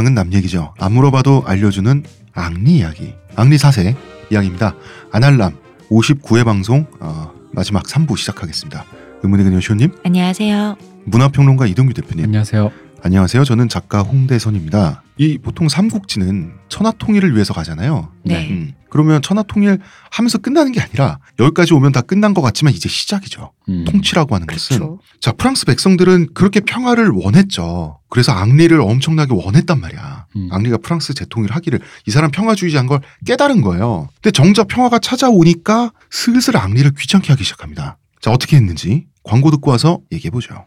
교양은 남 얘기죠. 안 물어봐도 알려주는 앙리 이야기. 앙리 사세 이야기입니다. 아날람 59회 방송 어, 마지막 3부 시작하겠습니다. 의문의 그녀 쇼님, 안녕하세요. 문화평론가 이동규 대표님. 안녕하세요. 안녕하세요. 저는 작가 홍대선입니다. 이 보통 삼국지는 천하통일을 위해서 가잖아요. 네. 음, 그러면 천하통일 하면서 끝나는 게 아니라 여기까지 오면 다 끝난 것 같지만 이제 시작이죠. 음. 통치라고 하는 것은 그렇죠. 자 프랑스 백성들은 그렇게 평화를 원했죠. 그래서 앙리를 엄청나게 원했단 말이야. 음. 앙리가 프랑스 재통일 하기를 이 사람 평화주의자인 걸 깨달은 거예요. 근데 정작 평화가 찾아오니까 슬슬 앙리를 귀찮게 하기 시작합니다. 자 어떻게 했는지 광고 듣고 와서 얘기해 보죠.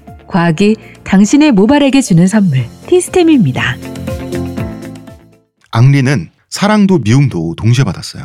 과학이 당신의 모발에게 주는 선물 티스템입니다. 앙리는 사랑도 미움도 동시에 받았어요.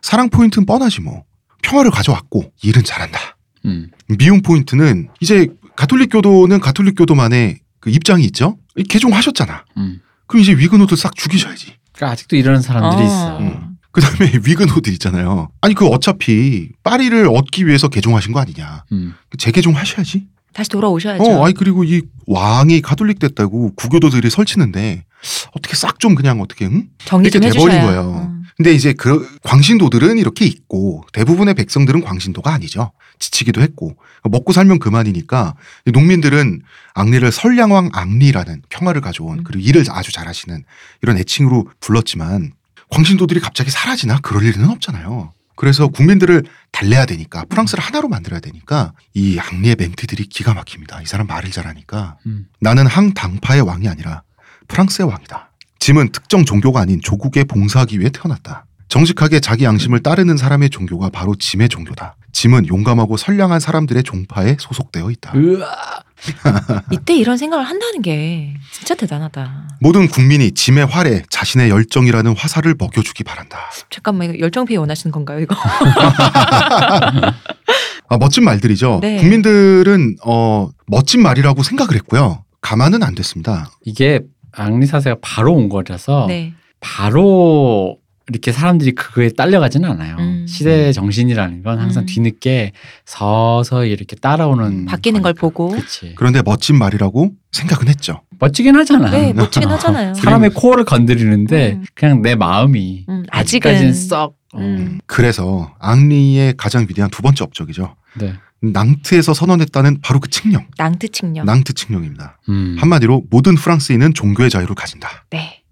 사랑 포인트는 뻔하지 뭐. 평화를 가져왔고 일은 잘한다. 음. 미움 포인트는 이제 가톨릭 교도는 가톨릭 교도만의 그 입장이 있죠. 개종하셨잖아. 음. 그럼 이제 위그노들 싹 죽이셔야지. 그러니까 아직도 이러는 사람들이 어. 있어. 음. 그 다음에 위그노들 있잖아요. 아니 그 어차피 파리를 얻기 위해서 개종하신 거 아니냐. 음. 재개종 하셔야지. 다시 돌아오셔야죠. 어, 아니 그리고 이 왕이 가톨릭 됐다고 구교도들이 설치는데 어떻게 싹 좀 그냥 어떻게 응? 정리 좀 이렇게 돼버린. 거예요. 음. 근데 이제 그 광신도들은 이렇게 있고 대부분의 백성들은 광신도가 아니죠. 지치기도 했고 먹고 살면 그만이니까 이 농민들은 앙리를 설량왕 앙리라는 평화를 가져온 음. 그리고 일을 아주 잘하시는 이런 애칭으로 불렀지만 광신도들이 갑자기 사라지나 그럴 일은 없잖아요. 그래서 국민들을 달래야 되니까 프랑스를 하나로 만들어야 되니까 이 앙리의 멘트들이 기가 막힙니다. 이 사람 말을 잘하니까 음. 나는 항당파의 왕이 아니라 프랑스의 왕이다. 짐은 특정 종교가 아닌 조국에 봉사하기 위해 태어났다. 정직하게 자기 양심을 따르는 사람의 종교가 바로 짐의 종교다. 짐은 용감하고 선량한 사람들의 종파에 소속되어 있다. 이때 이런 생각을 한다는 게 진짜 대단하다. 모든 국민이 짐의 활에 자신의 열정이라는 화살을 먹여주기 바란다. 잠깐만 이거 열정 피해 원하시는 건가요 이거? 아, 멋진 말들이죠. 네. 국민들은 어, 멋진 말이라고 생각을 했고요. 가만은 안 됐습니다. 이게 앙리 사세가 바로 온 거라서 네. 바로 이렇게 사람들이 그거에 딸려가지는 않아요. 음. 시대의 정신이라는 건 항상 음. 뒤늦게 서서히 이렇게 따라오는 바뀌는 걸 보고. 그렇지. 그런데 멋진 말이라고 생각은 했죠. 멋지긴 하잖아. 네 멋지긴 하잖아요. 사람의 코어를 건드리는데 음. 그냥 내 마음이 음, 아직까지는 썩. 어. 음. 그래서 앙리의 가장 위대한 두 번째 업적이죠. 네. 낭트에서 선언했다는 바로 그 칙령. 낭트 측령. 낭트 칙령입니다. 음. 한마디로 모든 프랑스인은 종교의 자유를 가진다. 네.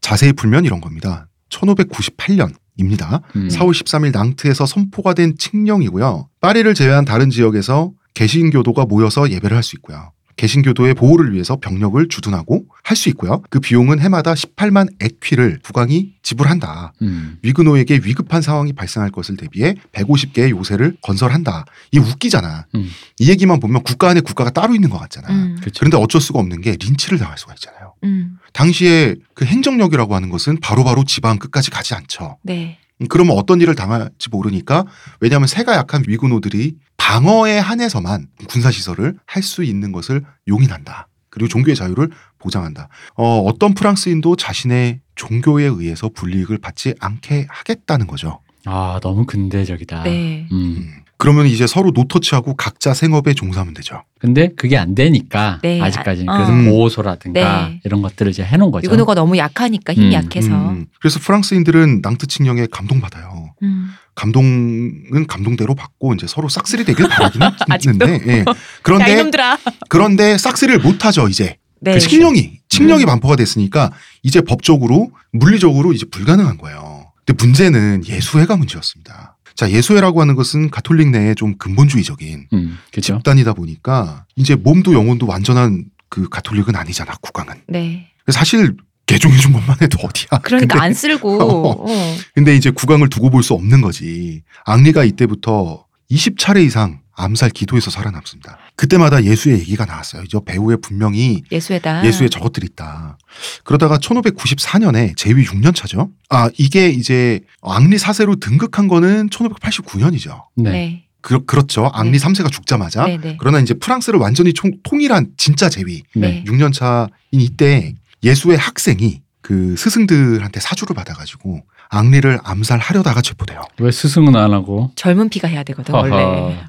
자세히 풀면 이런 겁니다. 1598년입니다. 음. 4월 13일 낭트에서 선포가 된 칙령이고요. 파리를 제외한 다른 지역에서 개신교도가 모여서 예배를 할 수 있고요. 개신교도의 보호를 위해서 병력을 주둔하고 할 수 있고요. 그 비용은 해마다 18만 에퀴를 국왕이 지불한다. 음. 위그노에게 위급한 상황이 발생할 것을 대비해 150개의 요새를 건설한다. 이게 웃기잖아. 음. 이 얘기만 보면 국가 안에 국가가 따로 있는 것 같잖아. 음. 그렇죠. 그런데 어쩔 수가 없는 게 린치를 당할 수가 있잖아요. 음. 당시에 그 행정력이라고 하는 것은 바로바로 지방 끝까지 가지 않죠. 네. 음, 그러면 어떤 일을 당할지 모르니까 왜냐하면 세가 약한 위구노들이 방어에 한해서만 군사시설을 할 수 있는 것을 용인한다. 그리고 종교의 자유를 보장한다. 어, 어떤 프랑스인도 자신의 종교에 의해서 불이익을 받지 않게 하겠다는 거죠. 아 너무 근대적이다. 네. 음. 음. 그러면 이제 서로 노터치하고 각자 생업에 종사하면 되죠. 근데 그게 안 되니까 네. 아직까지는 아, 그래서 음. 보호소라든가 네. 이런 것들을 이제 해놓은 거죠. 유근호가 너무 약하니까 힘이 음, 약해서. 음, 그래서 프랑스인들은 낭트 칙령에 감동받아요. 음. 감동은 감동대로 받고 이제 서로 싹쓸이 되길 바라긴? 했는데 예. 야 그런데 이놈들아. 그런데 싹쓸이를 못 하죠 이제 네. 그 칙령이 칙령이 음. 반포가 됐으니까 이제 법적으로 물리적으로 이제 불가능한 거예요. 근데 문제는 예수회가 문제였습니다. 자 예수회라고 하는 것은 가톨릭 내에 좀 근본주의적인 음, 그렇죠. 집단이다 보니까 이제 몸도 영혼도 완전한 그 가톨릭은 아니잖아 국왕은. 네. 사실 개종해 준 것만 해도 어디야. 그러니까 근데 안 쓸고. 어. 근데 이제 국왕을 두고 볼 수 없는 거지. 앙리가 이때부터 20차례 이상 암살 기도에서 살아남습니다. 그때마다 예수의 얘기가 나왔어요. 저 배우에 분명히 예수에다. 예수에 저것들이 있다. 그러다가 1594년에 제위 6년 차죠. 아 이게 이제 앙리 4세로 등극한 거는 1589년이죠. 네. 네. 그, 그렇죠. 앙리 네. 3세가 죽자마자. 네. 네. 그러나 이제 프랑스를 완전히 총, 통일한 진짜 제위 네. 6년 차인 이때 예수의 학생이 그 스승들한테 사주를 받아가지고 앙리를 암살하려다가 체포돼요. 왜 스승은 안 하고? 젊은 피가 해야 되거든 하하. 원래.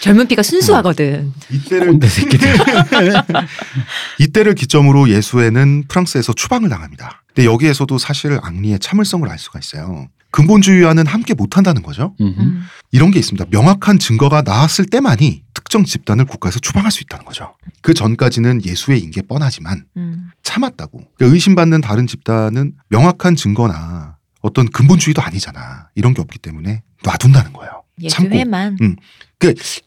젊은 피가 순수하거든. 이때를. 이때를 기점으로 예수에는 프랑스에서 추방을 당합니다. 근데 여기에서도 사실 앙리의 참을성을 알 수가 있어요. 근본주의와는 함께 못한다는 거죠. 음흠. 음. 이런 게 있습니다. 명확한 증거가 나왔을 때만이 특정 집단을 국가에서 추방할 수 있다는 거죠. 그 전까지는 예수의 게 뻔하지만 음. 참았다고. 그러니까 의심받는 다른 집단은 명확한 증거나 어떤 근본주의도 아니잖아. 이런 게 없기 때문에 놔둔다는 거예요. 예수회만. 음.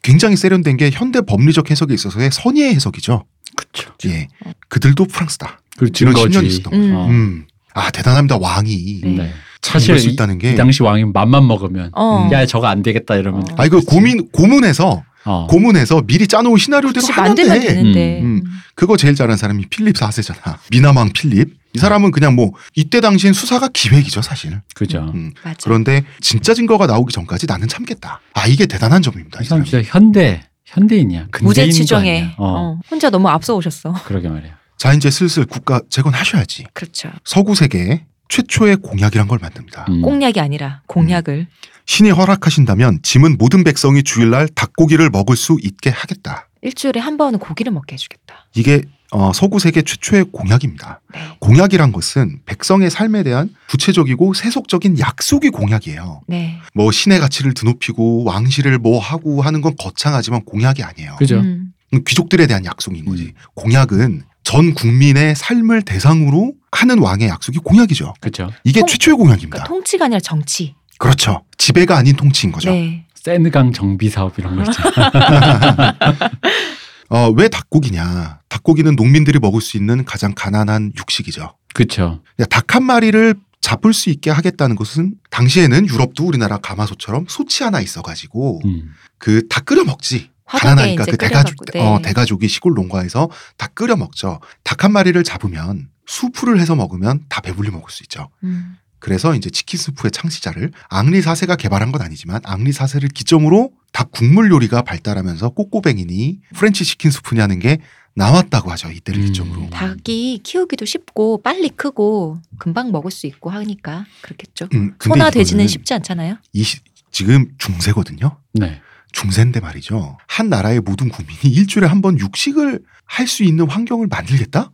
굉장히 세련된 게 현대 법리적 해석에 있어서의 선의의 해석이죠. 그렇죠. 예. 그들도 프랑스다. 그 이런 증거지. 신념이 있었던 거죠. 음. 어. 음. 아 대단합니다. 왕이 네. 네. 사실 수 이, 있다는 게. 이 당시 왕이 맘만 먹으면 어. 야 저거 안 되겠다 이러면 어. 아 이거 고민 고문해서 어. 고문해서 미리 짜놓은 시나리오대로 하면 돼. 되는데. 음. 그거 제일 잘한 사람이 필립 4세잖아. 미나망 필립. 이 사람은 그냥 뭐 이때 당시엔 수사가 기획이죠 사실. 그죠. 음. 맞아. 그런데 진짜 증거가 나오기 전까지 나는 참겠다. 아 이게 대단한 점입니다. 이이 사람. 진짜 현대 현대인이야. 무죄 추정에. 어. 어. 혼자 너무 앞서 오셨어. 그러게 말이야. 자 이제 슬슬 국가 재건하셔야지. 그렇죠. 서구 세계 최초의 공약이란 걸 만듭니다. 음. 공약이 아니라 공약을. 신이 허락하신다면 짐은 모든 백성이 주일날 닭고기를 먹을 수 있게 하겠다. 일주일에 한 번은 고기를 먹게 해주겠다. 이게 어, 서구 세계 최초의 공약입니다. 네. 공약이란 것은 백성의 삶에 대한 구체적이고 세속적인 약속이 공약이에요. 네. 뭐 신의 가치를 드높이고 왕실을 뭐 하고 하는 건 거창하지만 공약이 아니에요. 그죠. 음. 귀족들에 대한 약속인 거지. 음. 공약은 전 국민의 삶을 대상으로 하는 왕의 약속이 공약이죠. 그죠. 이게 통- 최초의 공약입니다. 그러니까 통치가 아니라 정치. 그렇죠. 지배가 아닌 통치인 거죠. 네. 세느강 정비 사업 이런 거 있잖아. 어, 왜 닭고기냐? 닭고기는 농민들이 먹을 수 있는 가장 가난한 육식이죠. 그렇죠. 닭 한 마리를 잡을 수 있게 하겠다는 것은 당시에는 유럽도 우리나라 가마솥처럼 솥이 하나 있어가지고 음. 거다 끓여 먹지. 가난하니까 그 대가족, 네. 어, 대가족이 시골 농가에서 다 끓여 먹죠. 닭 한 마리를 잡으면 수프를 해서 먹으면 다 배불리 먹을 수 있죠. 음. 그래서 이제 치킨 스프의 창시자를 앙리 4세가 개발한 건 아니지만 앙리 4세를 기점으로 닭 국물 요리가 발달하면서 coq au vin이니 French 치킨 스프냐는 게 나왔다고 하죠. 이때를 음. 기점으로. 닭이 키우기도 쉽고 빨리 크고 금방 먹을 수 있고 하니까 그렇겠죠. 음, 소나 돼지는 쉽지 않잖아요. 이 시- 지금 중세거든요. 네. 중세인데 말이죠. 한 나라의 모든 국민이 일주일에 한 번 육식을 할 수 있는 환경을 만들겠다?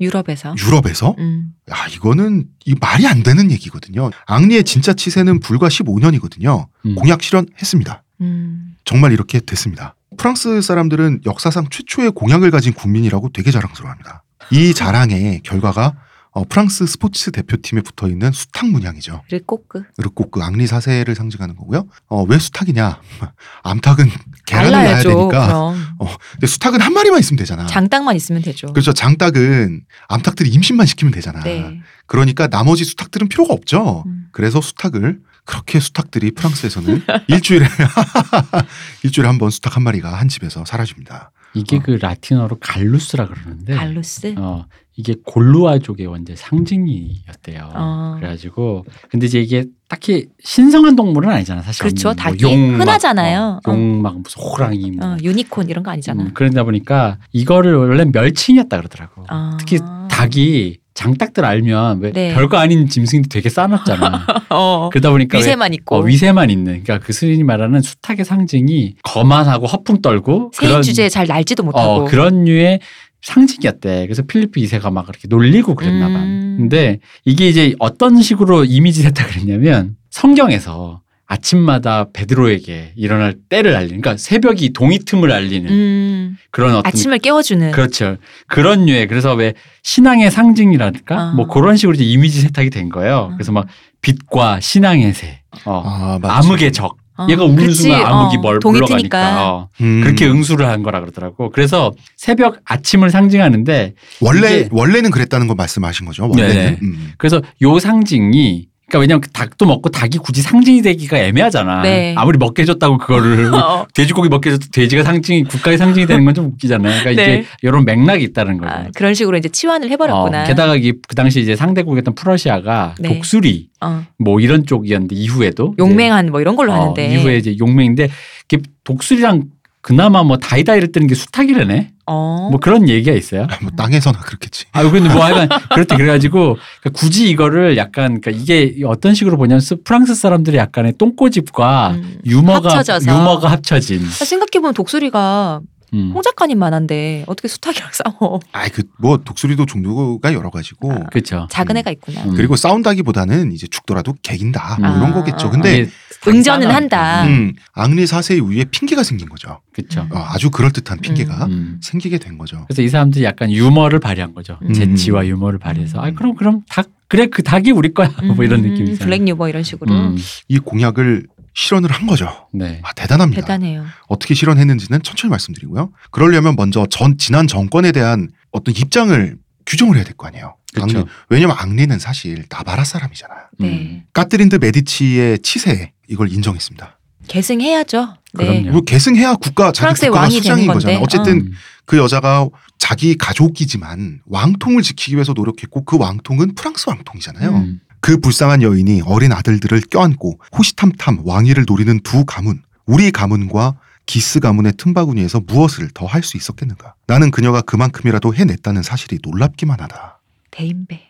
유럽에서. 유럽에서? 음. 야, 이거는 이 말이 안 되는 얘기거든요. 앙리의 진짜 치세는 불과 15년이거든요. 음. 공약 실현했습니다. 음. 정말 이렇게 됐습니다. 프랑스 사람들은 역사상 최초의 공약을 가진 국민이라고 되게 자랑스러워합니다. 이 자랑의 결과가 어, 프랑스 스포츠 대표팀에 붙어 있는 수탉 문양이죠. 르꼬크. 르꼬크 앙리 사세를 상징하는 거고요. 어, 왜 수탉이냐? 암탉은 계란을 낳아야. 되니까. 그럼 근데 수탉은 한 마리만 있으면 되잖아. 장땅만 있으면 되죠. 그렇죠. 장닭은 암탉들이 임신만 시키면 되잖아. 네. 그러니까 나머지 수탉들은 필요가 없죠. 음. 그래서 수탉을 그렇게 수탉들이 프랑스에서는 일주일에 일주일에 한 번 수탉 한 마리가 한 집에서 사라집니다. 이게 어. 그 라틴어로 갈루스라 그러는데 Gallus. 어, 이게 골루아족의 원래 상징이었대요. 어. 그래가지고 근데 이제 이게 딱히 신성한 동물은 아니잖아 사실. 그렇죠. 뭐 닭이 용 막, 흔하잖아요. 어, 용막 무슨 호랑이 뭐. 어, 유니콘 이런 거 아니잖아. 음, 그러다 보니까 이거를 원래 멸칭이었다 그러더라고. 아. 특히 닭이 장닭들 알면 왜 네. 별거 아닌 짐승도 되게 사납잖아. 어. 그러다 보니까 왜 위세만 있고. 어, 위세만 있는. 그러니까 그 스님이 말하는 수탉의 상징이 거만하고 허풍 떨고 새인 주제에 잘 날지도 못하고. 어, 그런 류의 상징이었대. 그래서 필리프 2세가 막 그렇게 놀리고 그랬나 봐. 음. 근데 이게 이제 어떤 식으로 이미지 세탁 그랬냐면 성경에서 아침마다 베드로에게 일어날 때를 알리는 그러니까 새벽이 동이 틈을 알리는 음, 그런 어떤 아침을 깨워주는. 그렇죠. 그런 류의 그래서 왜 신앙의 상징이랄까 아. 뭐 그런 식으로 이제 이미지 세탁이 된 거예요. 아. 그래서 막 빛과 신앙의 새, 어, 아. 암흑의 적. 어, 얘가 우는 그치. 순간 암흑이 어, 멀 물러가니까. 어, 음. 그렇게 응수를 한 거라 그러더라고. 그래서 새벽 아침을 상징하는데 원래 원래는 그랬다는 거 말씀하신 거죠. 원래는. 네네. 음. 그래서 요 상징이 그러니까 왜냐면 그 닭도 먹고 닭이 굳이 상징이 되기가 애매하잖아. 네. 아무리 먹게 해줬다고 그거를 어. 돼지고기 먹게 해줘도 돼지가 상징이 국가의 상징이 되는 건 좀 웃기잖아요. 그러니까 네. 이제 이런 맥락이 있다는 거죠. 아, 그런 식으로 이제 치환을 해버렸구나. 어, 게다가 그 당시 이제 상대국이었던 프러시아가 네. 독수리 어, 뭐 이런 쪽이었는데 이후에도 용맹한 뭐 이런 걸로 어, 하는데. 이후에 이제 용맹인데 독수리랑 그나마 뭐 다이다이를 뜨는 게 수탉이라네. 어. 뭐 그런 얘기가 있어요. 뭐 땅에서나 그렇겠지. 아, 근데 뭐 하여간 그렇대. 그래가지고 그러니까 굳이 이거를 약간 그러니까 이게 어떤 식으로 보냐면 스- 프랑스 사람들의 약간의 똥꼬집과 음, 유머가 합쳐져서. 유머가 합쳐진. 생각해보면 독수리가 음. 홍 작가님 만 한데 어떻게 수탉이랑 싸워. 아이 그뭐 독수리도 종류가 여러 가지고 아. 그렇죠. 작은 음. 애가 있구나. 음. 그리고 싸운다기보다는 이제 죽더라도 개긴다 뭐 음. 이런 아, 거겠죠. 아, 근데 응전은. 한다. 음, 앙리 4세 이후에 핑계가 생긴 거죠. 그렇죠. 어, 아주 그럴 듯한 핑계가 음. 생기게 된 거죠. 그래서 이 사람들이 약간 유머를 발휘한 거죠. 음. 재치와 유머를 발휘해서 아 음. 그럼 그럼 닭 그래 그 닭이 우리 거야 뭐 이런 음, 느낌이잖아요. 블랙 유머 이런 식으로. 음. 이 공약을 실현을 한 거죠. 네. 아, 대단합니다. 대단해요. 어떻게 실현했는지는 천천히 말씀드리고요. 그러려면 먼저 전 지난 정권에 대한 어떤 입장을 규정을 해야 될 거 아니에요. 그렇죠. 왜냐면 앙리는 사실 나바라 사람이잖아요. 음. 네. 까트린 드 메디치의 치세 이걸 인정했습니다. 계승해야죠. 네. 그럼요. 뭐 계승해야 국가 자기 왕이 수장인 되는 거잖아요. 어쨌든 음. 그 여자가 자기 가족이지만 왕통을 지키기 위해서 노력했고 그 왕통은 프랑스 왕통이잖아요. 음. 그 불쌍한 여인이 어린 아들들을 껴안고 호시탐탐 왕위를 노리는 두 가문, 우리 가문과 기스 가문의 틈바구니에서 무엇을 더 할 수 있었겠는가? 나는 그녀가 그만큼이라도 해냈다는 사실이 놀랍기만 하다. 대인배.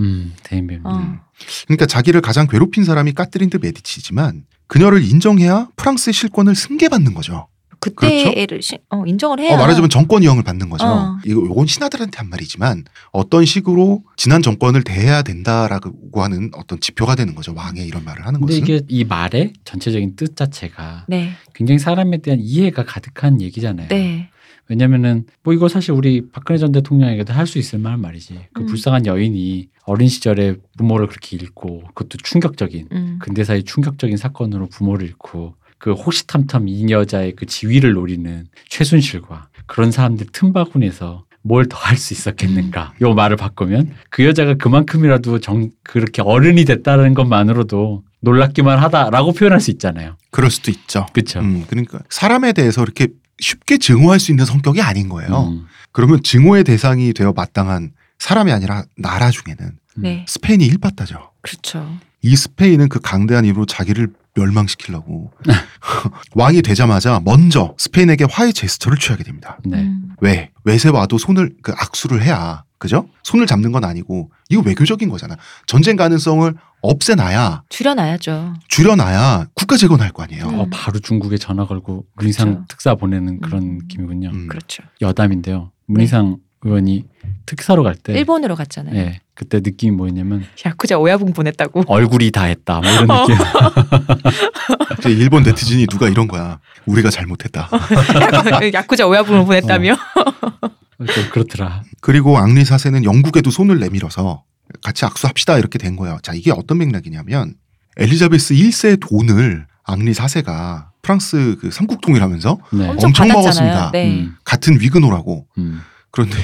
음. 대인배. 어. 그러니까 자기를 가장 괴롭힌 사람이 까트린드 메디치지만 그녀를 인정해야 프랑스의 실권을 승계받는 거죠. 그때를 시- 어, 인정을 해야. 어, 말하자면 정권 이형을 받는 거죠. 어. 이거 요건 신하들한테 한 말이지만 어떤 식으로 지난 정권을 대해야 된다라고 하는 어떤 지표가 되는 거죠. 왕의 이런 말을 하는 근데 것은. 이게 이 말의 전체적인 뜻 자체가 네. 굉장히 사람에 대한 이해가 가득한 얘기잖아요. 네. 왜냐면은 뭐 이거 사실 우리 박근혜 전 대통령에게도 할 수 있을 만한 말이지. 그 음. 불쌍한 여인이 어린 시절에 부모를 그렇게 잃고 그것도 충격적인 음. 근대사의 충격적인 사건으로 부모를 잃고 그 호시탐탐 이 여자의 그 지위를 노리는 최순실과 그런 사람들 틈바구니에서 뭘 더 할 수 있었겠는가? 요 말을 바꾸면 그 여자가 그만큼이라도 정 그렇게 어른이 됐다는 것만으로도 놀랍기만 하다라고 표현할 수 있잖아요. 그럴 수도 있죠. 그렇죠. 음, 그러니까 사람에 대해서 이렇게 쉽게 증오할 수 있는 성격이 아닌 거예요. 음. 그러면 증오의 대상이 되어 마땅한 사람이 아니라 나라 중에는 네. 스페인이 일봤다죠. 그렇죠. 이 스페인은 그 강대한 힘으로 자기를 멸망시키려고 왕이 되자마자 먼저 스페인에게 화해 제스처를 취하게 됩니다. 네. 음. 왜? 외세 와도 손을 그 악수를 해야 그죠? 손을 잡는 건 아니고 이거 외교적인 거잖아. 전쟁 가능성을 없애놔야 줄여놔야죠. 줄여놔야 국가 재건할 거 아니에요. 음. 어, 바로 중국에 전화 걸고 문희상 그렇죠. 특사 보내는 그런 음. 느낌이군요. 음. 그렇죠. 여담인데요. 문희상 의원이 특사로 갈 때, 일본으로 갔잖아요. 예, 그때 느낌이 뭐였냐면 야쿠자 오야붕 보냈다고. 얼굴이 다 했다. 뭐 이런 어. 느낌. 이제 일본 네티즌이 누가 이런 거야. 우리가 잘못했다. 야쿠자 오야붕을 보냈다며? 좀 그렇더라. 그리고 앙리 사세는 영국에도 손을 내밀어서 같이 악수합시다 이렇게 된 거예요. 자 이게 어떤 맥락이냐면 엘리자베스 1세의 돈을 앙리 4세가 프랑스 그 삼국통일하면서 네. 엄청, 엄청. 먹었습니다. 네. 음, 같은 위그노라고 음. 그런데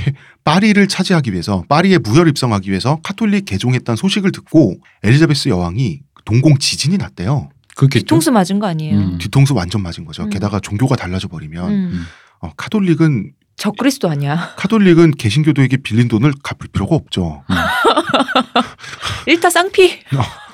파리를 차지하기 위해서 파리에 무혈 입성하기 위해서 카톨릭 개종했다는 소식을 듣고 엘리자베스 여왕이 동공 지진이 났대요. 그렇겠죠. 뒤통수 맞은 거 아니에요. 음. 뒤통수 완전 맞은 거죠. 음. 게다가 종교가 달라져 버리면 음. 어, 카톨릭은 적그리스도 아니야. 카톨릭은 개신교도에게 빌린 돈을 갚을 필요가 없죠. 일타 쌍피.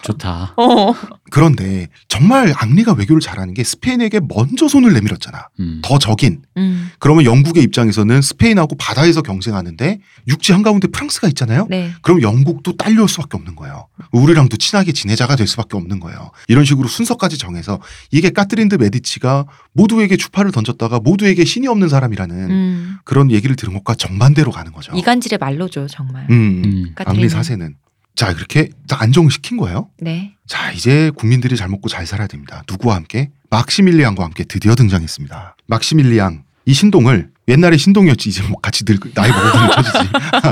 좋다. 어. 그런데 정말 앙리가 외교를 잘하는 게 스페인에게 먼저 손을 내밀었잖아. 음. 더 적인. 음. 그러면 영국의 입장에서는 스페인하고 바다에서 경쟁하는데 육지 한가운데 프랑스가 있잖아요. 네. 그럼 영국도 딸려올 수밖에 없는 거예요. 우리랑도 친하게 지내자가 될 수밖에 없는 거예요. 이런 식으로 순서까지 정해서 이게 까트린드 메디치가 모두에게 주파를 던졌다가 모두에게 신이 없는 사람이라는 음. 그런 얘기를 들은 것과 정반대로 가는 거죠. 이간질의 말로죠, 정말. 음, 음. 앙리 사세는 자 그렇게 딱 안정시킨 거예요. 네. 자 이제 국민들이 잘 먹고 잘 살아야 됩니다. 누구와 함께? 막시밀리앙과 함께 드디어 등장했습니다. 막시밀리앙 이 신동을 옛날에 신동이었지 이제 뭐 같이 늙 나이 먹어보는 처지지.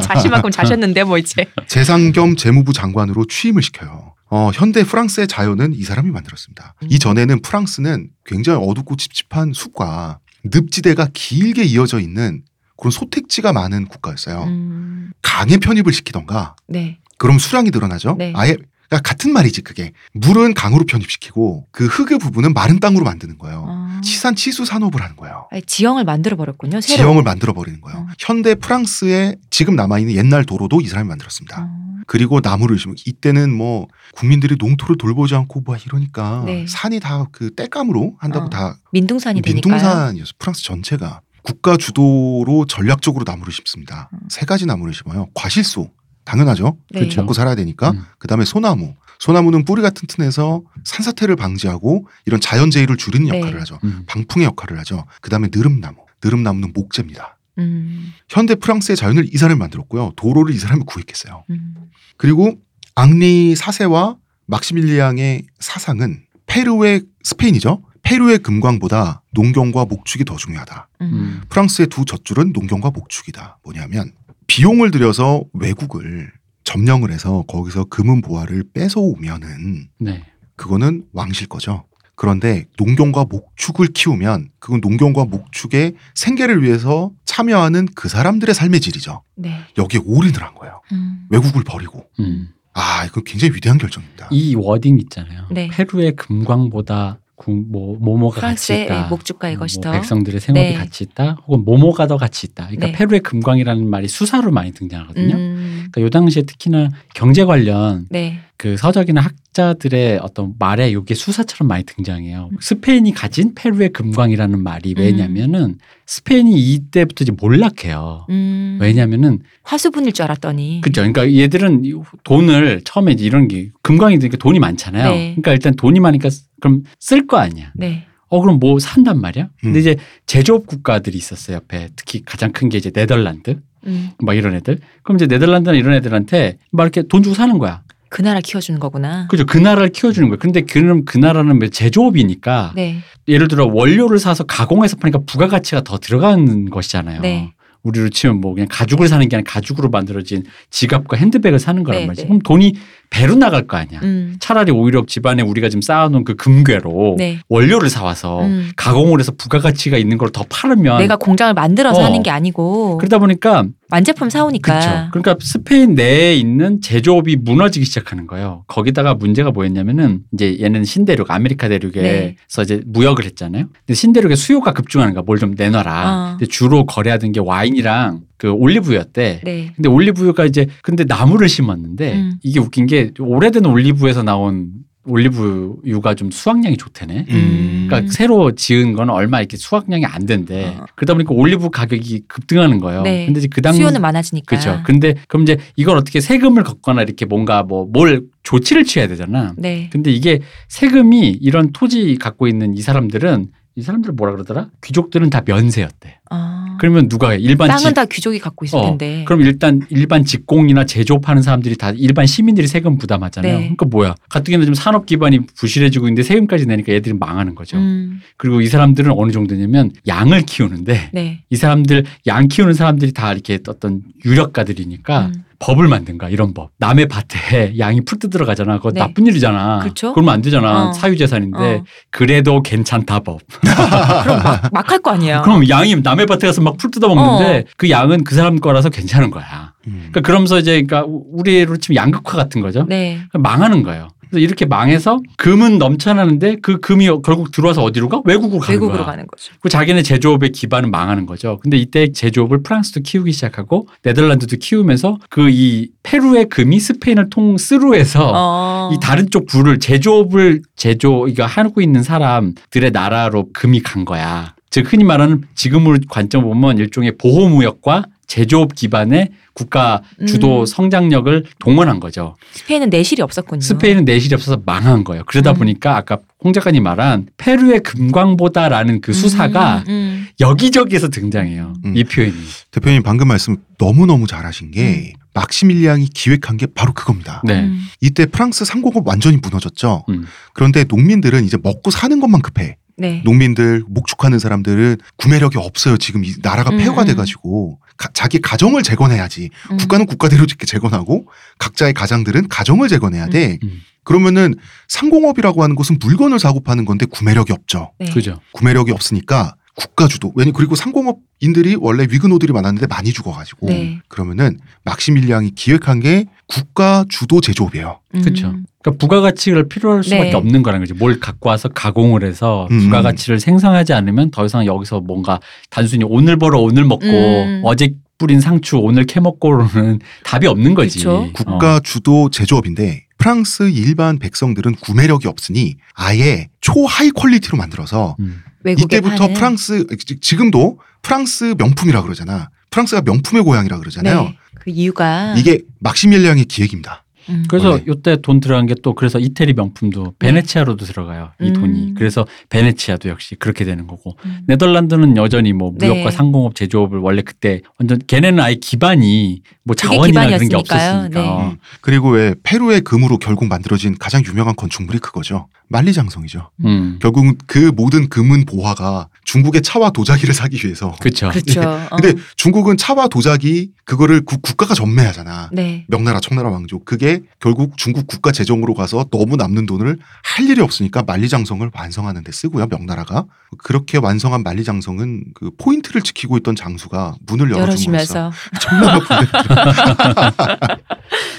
자신만큼 자셨는데 뭐 이제. 재상 겸 재무부 장관으로 취임을 시켜요. 어, 현대 프랑스의 자연은 이 사람이 만들었습니다. 음. 이 전에는 프랑스는 굉장히 어둡고 찝찝한 숲과 늪지대가 길게 이어져 있는 그런 소택지가 많은 국가였어요. 음. 강에 편입을 시키던가 네. 그럼 수량이 늘어나죠. 네. 아예 그러니까 같은 말이지 그게 물은 강으로 편입시키고 그 흙의 부분은 마른 땅으로 만드는 거예요. 아. 치산 치수 산업을 하는 거예요. 아니, 지형을 만들어 버렸군요. 새로. 지형을 만들어 버리는 거예요. 어. 현대 프랑스에 지금 남아 있는 옛날 도로도 이 사람이 만들었습니다. 어. 그리고 나무를 심고 이때는 뭐 국민들이 농토를 돌보지 않고 뭐 이러니까 네. 산이 다 그 땔감으로 한다고 어. 다 민둥산이. 민둥산이었어 프랑스 전체가 국가 주도로 전략적으로 나무를 심습니다. 음. 세 가지 나무를 심어요. 과실소 당연하죠. 네. 그렇죠. 먹고 살아야 되니까. 음. 그다음에 소나무. 소나무는 뿌리가 튼튼해서 산사태를 방지하고 이런 자연재해를 줄이는 네. 역할을 하죠. 음. 방풍의 역할을 하죠. 그다음에 느릅나무. 느릅나무는 목재입니다. 음. 현대 프랑스의 자연을 이 사람이 만들었고요. 도로를 이 사람이 구획했어요. 음. 그리고 앙리 사세와 막시밀리앙의 사상은 페루의 스페인이죠. 페루의 금광보다 농경과 목축이 더 중요하다. 음. 음. 프랑스의 두 젖줄은 농경과 목축이다. 뭐냐면 비용을 들여서 외국을 점령을 해서 거기서 금은 보화를 뺏어오면은 네. 그거는 왕실 거죠. 그런데 농경과 목축을 키우면 그건 농경과 목축의 생계를 위해서 참여하는 그 사람들의 삶의 질이죠. 네. 여기에 올인을 한 거예요. 음. 외국을 버리고. 음. 아, 이건 굉장히 위대한 결정입니다. 이 워딩 있잖아요. 네. 페루의 금광보다 구- 뭐 모모가 같이 있다. 목주가 이것이 뭐 더. 백성들의 생업이 네. 같이 있다. 혹은 모모가 더 같이 있다. 그러니까 네. 페루의 금광이라는 말이 수사로 많이 등장하거든요. 음. 그러니까 요 당시에 특히나 경제 관련 네. 그 서적이나 학자들의 어떤 말에 이게 수사처럼 많이 등장해요. 음. 스페인이 가진 페루의 금광이라는 말이 왜냐면은 스페인이 이때부터 이제 몰락해요. 음. 왜냐면은 화수분일 줄 알았더니. 그죠. 그러니까 얘들은 이 돈을 처음에 이제 이런 게 금광이 되니까 돈이 많잖아요. 네. 그러니까 일단 돈이 많으니까 그럼 쓸 거 아니야. 네. 어 그럼 뭐 산단 말이야? 근데 음. 이제 제조업 국가들이 있었어요 옆에 특히 가장 큰 게 이제 네덜란드 음. 막 이런 애들. 그럼 이제 네덜란드나 이런 애들한테 막 이렇게 돈 주고 사는 거야. 그 나라 키워주는 거구나. 그죠. 그 나라를 키워주는 거예요. 근데 그럼 그 나라는 뭐 제조업이니까 네. 예를 들어 원료를 사서 가공해서 파니까 부가가치가 더 들어가는 것이잖아요. 네. 우리로 치면 뭐 그냥 가죽을 사는 게 아니라 가죽으로 만들어진 지갑과 핸드백을 사는 거란 네, 말이지. 네. 그럼 돈이 배로 나갈 거 아니야. 음. 차라리 오히려 집안에 우리가 지금 쌓아놓은 그 금괴로 네. 원료를 사와서 음. 가공을 해서 부가가치가 있는 걸 더 팔으면 내가 공장을 만들어서 어. 하는 게 아니고 그러다 보니까 완제품 사오니까. 그렇죠. 그러니까 스페인 내에 있는 제조업이 무너지기 시작하는 거예요. 거기다가 문제가 뭐였냐면은 이제 얘는 신대륙 아메리카 대륙에서 네. 이제 무역을 했잖아요. 근데 신대륙의 수요가 급증하는 거야. 뭘 좀 내놔라. 어. 근데 주로 거래하던 게 와인이랑 그 올리브유였대. 네. 근데 올리브유가 이제 근데 나무를 심었는데 음. 이게 웃긴 게 오래된 올리브에서 나온 올리브유가 좀 수확량이 좋대네. 음. 그러니까 새로 지은 건 얼마 이렇게 수확량이 안 된대. 어. 그러다 보니까 올리브 가격이 급등하는 거예요. 네. 근데 이제 그 당시 수요는 많아지니까. 그렇죠. 근데 그럼 이제 이걸 어떻게 세금을 걷거나 이렇게 뭔가 뭐 뭘 조치를 취해야 되잖아. 네. 근데 이게 세금이 이런 토지 갖고 있는 이 사람들은 이 사람들 뭐라 그러더라? 귀족들은 다 면세였대. 아. 그러면 누가 해? 일반 땅은 직 다 귀족이 갖고 있을 어, 텐데. 그럼 일단 일반 직공이나 제조업하는 사람들이 다 일반 시민들이 세금 부담하잖아요. 네. 그러니까 뭐야? 가뜩이나 좀 산업 기반이 부실해지고 있는데 세금까지 내니까 얘들이 망하는 거죠. 음. 그리고 이 사람들은 어느 정도냐면 양을 키우는데 네. 이 사람들 양 키우는 사람들이 다 이렇게 어떤 유력가들이니까 음. 법을 만든가 이런 법. 남의 밭에 양이 풀뜯 들어가잖아. 그거 네. 나쁜 일이잖아. 그렇죠. 러면 안 되잖아. 어. 사유재산인데 어. 그래도 괜찮다 법. 그럼 막 할 거 아니에요. 그럼 양이 남의 밭에 가서 막 풀 뜯어 먹는데 그 양은 그 사람 거라서 괜찮은 거야. 음. 그러니까 그러면서 이제 그러니까 우리로 치면 양극화 같은 거죠. 네. 망하는 거예요. 그래서 이렇게 망해서 금은 넘쳐나는데 그 금이 결국 들어와서 어디로 가? 외국으로 가는 외국으로 거야. 가는 거죠. 그 자기네 제조업의 기반은 망하는 거죠. 근데 이때 제조업을 프랑스도 키우기 시작하고 네덜란드도 키우면서 그 이 페루의 금이 스페인을 통 through해서 어. 이 다른 쪽 부를 제조업을 제조 이거 하고 있는 사람들의 나라로 금이 간 거야. 즉 흔히 말하는 지금으로 관점 보면 일종의 보호무역과 제조업 기반의 국가 주도 음. 성장력을 동원한 거죠. 스페인은 내실이 없었군요. 스페인은 내실이 없어서 망한 거예요. 그러다 음. 보니까 아까 홍 작가님 말한 페루의 금광보다라는 그 수사가 음, 음. 여기저기에서 등장해요. 음. 이 표현이. 대표님 방금 말씀 너무너무 잘하신 게 막시밀리앙이 기획한 게 바로 그겁니다. 네. 음. 이때 프랑스 상공업 완전히 무너졌죠. 음. 그런데 농민들은 이제 먹고 사는 것만 급해. 네. 농민들 목축하는 사람들은 구매력이 없어요. 지금 이 나라가 음, 폐허가 음. 돼가지고 가- 자기 가정을 재건해야지. 음. 국가는 국가대로 이렇게 재건하고 각자의 가장들은 가정을 재건해야 돼. 음. 그러면은 상공업이라고 하는 것은 물건을 사고 파는 건데 구매력이 없죠. 네. 그죠. 구매력이 없으니까 국가 주도. 왜냐 그리고 상공업인들이 원래 위근호들이 많았는데 많이 죽어가지고 네. 그러면은 막시밀리앙이 기획한 게 국가 주도 제조업이에요. 음. 그쵸. 그러니까 부가가치를 필요할 수밖에 네. 없는 거라는 거지. 뭘 갖고 와서 가공을 해서 음. 부가가치를 생성하지 않으면 더 이상 여기서 뭔가 단순히 오늘 벌어 오늘 먹고 음. 어제 뿌린 상추 오늘 캐 먹고로는 답이 없는 거지. 그쵸. 국가 주도 제조업인데 프랑스 일반 백성들은 구매력이 없으니 아예 초high quality로 만들어서 어. 음. 이때부터 파는. 프랑스 지- 지금도 프랑스 명품이라 그러잖아. 프랑스가 명품의 고향이라 그러잖아요. 네. 그 이유가 이게 막시밀리앙의 기획입니다. 음. 그래서 원래. 이때 돈 들어간 게 또 그래서 이태리 명품도 베네치아로도 들어가요. 이 음. 돈이. 그래서 베네치아도 역시 그렇게 되는 거고. 음. 네덜란드는 여전히 뭐 무역과 네. 상공업 제조업을 원래 그때 완전 걔네는 아예 기반이 뭐 자원이나 그런 게. 없었으니까. 네. 어. 음. 그리고 왜 페루의 금으로 결국 만들어진 가장 유명한 건축물이 그거죠. 만리장성이죠. 음. 결국은 그 모든 금은 보화가 중국의 차와 도자기를 사기 위해서. 그렇죠. 그렇죠. 어. 근데 중국은 차와 도자기 그거를 국- 국가가 전매하잖아. 네. 명나라, 청나라 왕족. 그게 결국 중국 국가 재정으로 가서 너무 남는 돈을 할 일이 없으니까 만리장성을 완성하는 데 쓰고요. 명나라가. 그렇게 완성한 만리장성은 그 포인트를 지키고 있던 장수가 문을 열어주면서 정말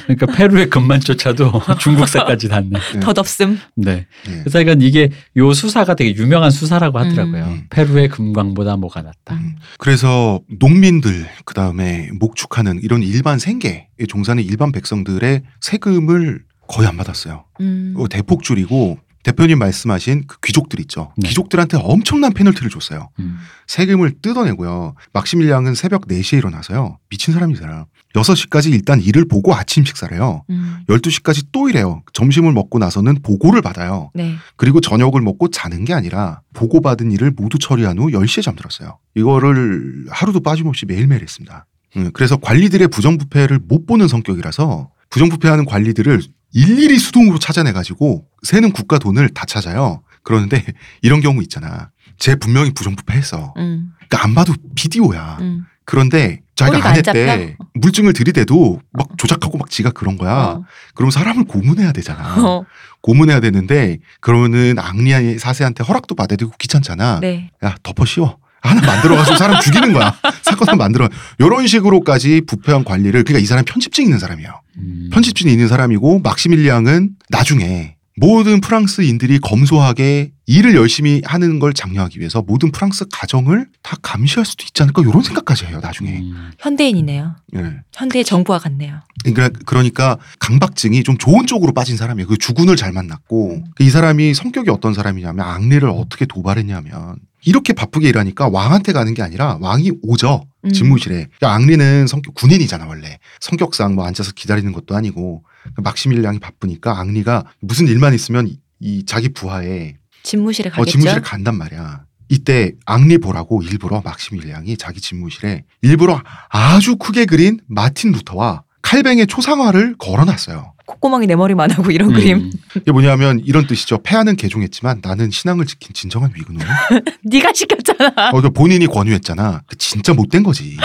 그러니까 페루의 금만 쫓아도 중국사까지 닿네. 네. 덧없음. 네. 네. 그래서 이건 이게 요 수사가 되게 유명한 수사라고 하더라고요. 음. 페루의 금광보다 뭐가 낫다. 음. 그래서 농민들 그다음에 목축하는 이런 일반 생계에 종사하는 일반 백성들의 세금을 거의 안 받았어요. 음. 어, 대폭 줄이고 대표님 말씀하신 그 귀족들 있죠. 네. 귀족들한테 엄청난 페널티를 줬어요. 음. 세금을 뜯어내고요. 막시밀리앙은 새벽 4시에 일어나서요. 미친 사람이잖아. 6시까지 일단 일을 보고 아침 식사를 해요. 음. 12시까지 또 일해요. 점심을 먹고 나서는 보고를 받아요. 네. 그리고 저녁을 먹고 자는 게 아니라 보고받은 일을 모두 처리한 후 10시에 잠들었어요. 이거를 하루도 빠짐없이 매일매일 했습니다. 음, 그래서 관리들의 부정부패를 못 보는 성격이라서 부정부패하는 관리들을 일일이 수동으로 찾아내가지고 새는 국가 돈을 다 찾아요. 그러는데 이런 경우 있잖아. 쟤 분명히 부정부패했어. 음. 그러니까 안 봐도 비디오야. 음. 그런데 자기가 안안 했대. 물증을 들이대도 막 조작하고 막 지가 그런 거야. 어. 그럼 사람을 고문해야 되잖아. 어. 고문해야 되는데 그러면은 앙리아 사세한테 허락도 받아야 되고 귀찮잖아. 네. 야 덮어 씌워. 하나 만들어가지고 사람 죽이는 거야. 사건을 만들어. 이런 식으로까지 부패한 관리를 그러니까 이 사람 편집증 있는 사람이에요. 음. 편집증이 있는 사람이고 막시밀리앙은 나중에 모든 프랑스인들이 검소하게 일을 열심히 하는 걸 장려하기 위해서 모든 프랑스 가정을 다 감시할 수도 있지 않을까 이런 생각까지 해요 나중에. 음. 현대인이네요. 예. 현대의 정부와 같네요. 그러니까 그러니까 강박증이 좀 좋은 쪽으로 빠진 사람이에요. 그 주군을 잘 만났고 이 사람이 성격이 어떤 사람이냐면 앙리를 어떻게 도발했냐면 이렇게 바쁘게 일하니까 왕한테 가는 게 아니라 왕이 오죠 음. 집무실에. 그러니까 앙리는 성격 군인이잖아 원래 성격상 뭐 앉아서 기다리는 것도 아니고 막시밀량이 바쁘니까 앙리가 무슨 일만 있으면 이, 이 자기 부하에 집무실에 어, 가겠죠. 집무실에 간단 말이야. 이때 앙리 보라고 일부러 막시밀량이 자기 집무실에 일부러 아주 크게 그린 마틴 루터와 칼뱅의 초상화를 걸어놨어요. 콧구멍이 내 머리만 하고 이런 음. 그림. 이게 뭐냐면 이런 뜻이죠. 패하는 개종했지만 나는 신앙을 지킨 진정한 위근호. 네가 시켰잖아. 어, 그 본인이 권유했잖아. 그 진짜 못된 거지.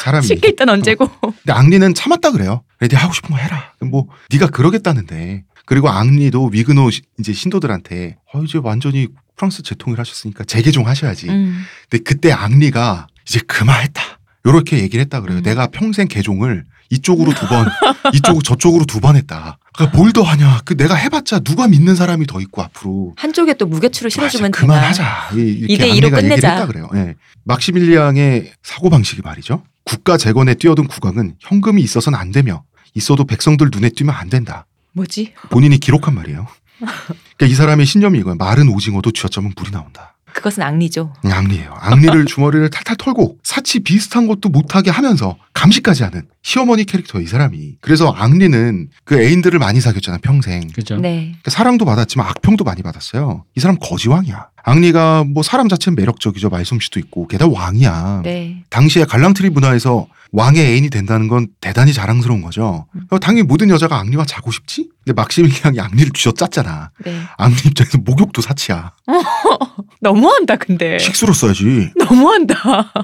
사람이. 시킬 땐 언제고. 근데 앙리는 참았다 그래요. 그래, 네 하고 싶은 거 해라. 뭐 네가 그러겠다는데. 그리고 앙리도 위그노 시- 이제 신도들한테 어 이제 완전히 프랑스 재통일 하셨으니까 재개종 하셔야지. 음. 근데 그때 앙리가 이제 그만했다. 요렇게 얘기를 했다 그래요. 음. 내가 평생 개종을 이쪽으로 두 번, 이쪽 저쪽으로 두 번 했다. 그러니까 뭘 더 하냐? 그 내가 해봤자 누가 믿는 사람이 더 있고 앞으로. 한쪽에 또 무게추를 실어주면 아, 되나. 그만하자. 이- 이대 이로 앙리가 얘기를 끝내자. 했다 그래요. 예. 막시밀리앙의 사고 방식이 말이죠. 국가 재건에 뛰어든 국왕은 현금이 있어서는 안 되며 있어도 백성들 눈에 띄면 안 된다. 뭐지? 본인이 기록한 말이에요. 그러니까 이 사람의 신념이 이거야. 마른 오징어도 쥐어짜면 물이 나온다. 그것은 악리죠. 앙리예요. 앙리를 주머니를 탈탈 털고 사치 비슷한 것도 못하게 하면서 감시까지 하는 시어머니 캐릭터예요. 이 사람이. 그래서 앙리는 그 애인들을 많이 사귀었잖아 평생. 그죠? 네. 그러니까 사랑도 받았지만 악평도 많이 받았어요. 이 사람 거지왕이야. 앙리가 뭐 사람 자체는 매력적이죠. 말솜씨도 있고 게다가 왕이야. 네. 당시에 갈랑트리 문화에서 왕의 애인이 된다는 건 대단히 자랑스러운 거죠. 그러니까 당연히 모든 여자가 앙리와 자고 싶지? 근데 막시밀리앙이 앙리를 쥐어짰잖아. 네. 앙리 입장에서 목욕도 사치야. 너무한다 근데. 식수로 써야지. 너무한다.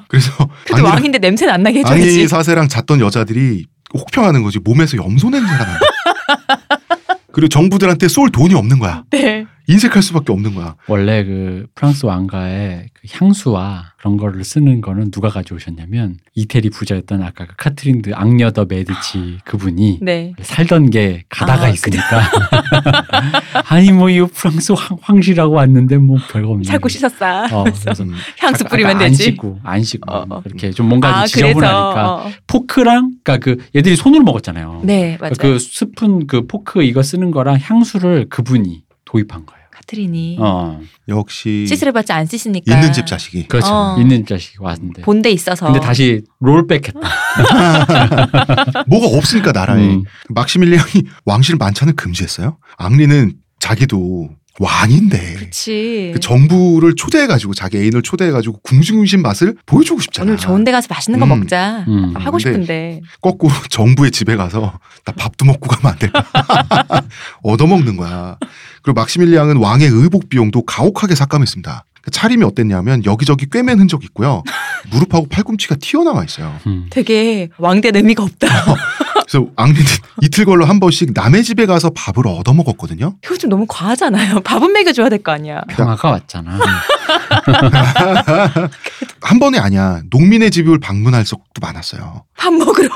그래서 그래도 앙리랑- 왕인데 냄새는 안 나게 앙리 해줘야지. 사세랑 잤던 여자들이 혹평하는 거지. 몸에서 염소 냄새가 난다. 그리고 정부들한테 쏠 돈이 없는 거야. 네. 인색할 수밖에 없는 거야. 원래 그 프랑스 왕가의 그 향수와 그런 거를 쓰는 거는 누가 가져오셨냐면 이태리 부자였던 아까 그 카트린 드 앙녀 더 메디치 그분이 네. 살던 게 가다가 아, 있으니까 아니 뭐 이 프랑스 황, 황실하고 왔는데 뭐 별거 없네. 살고 씻었어. 어, 그래서 음. 향수 뿌리면 안 되지. 씻고 안 씻고 어, 어. 그렇게 좀 뭔가 아, 좀 지저분하니까 어. 포크랑 그러니까 그 얘들이 손으로 먹었잖아요. 네, 맞아요. 그 스푼 그 포크 이거 쓰는 거랑 향수를 그분이 도입한 거예요. 카트린이 어, 역시 시스를 받지 안 쓰시니까 있는 집 자식이. 그렇죠. 어. 있는 자식이 왔는데. 본데 있어서. 근데 다시 rollback했다. 뭐가 없으니까 나라에. 음. 막시밀리앙이 왕실 만찬을 금지했어요. 앙리는 자기도 왕인데 그치. 그 정부를 초대해가지고 자기 애인을 초대해가지고 궁중심 맛을 보여주고 싶잖아. 오늘 좋은 데 가서 맛있는 거 음. 먹자. 음. 하고 근데 싶은데. 거꾸로 정부의 집에 가서 나 밥도 먹고 가면 안 될까? 얻어먹는 거야. 그리고 막시밀리앙은 왕의 의복 비용도 가혹하게 삭감했습니다. 그 차림이 어땠냐면 여기저기 꿰맨 흔적 있고요. 무릎하고 팔꿈치가 튀어나와 있어요. 음. 되게 왕대 의미가 없다. 그래서 앙리는 이틀 걸로 한 번씩 남의 집에 가서 밥을 얻어 먹었거든요. 이거 좀 너무 과하잖아요. 밥은 먹여줘야 될 거 아니야. 평화가 왔잖아. 한 번에 아니야. 농민의 집을 방문할 적도 많았어요. 밥 먹으러.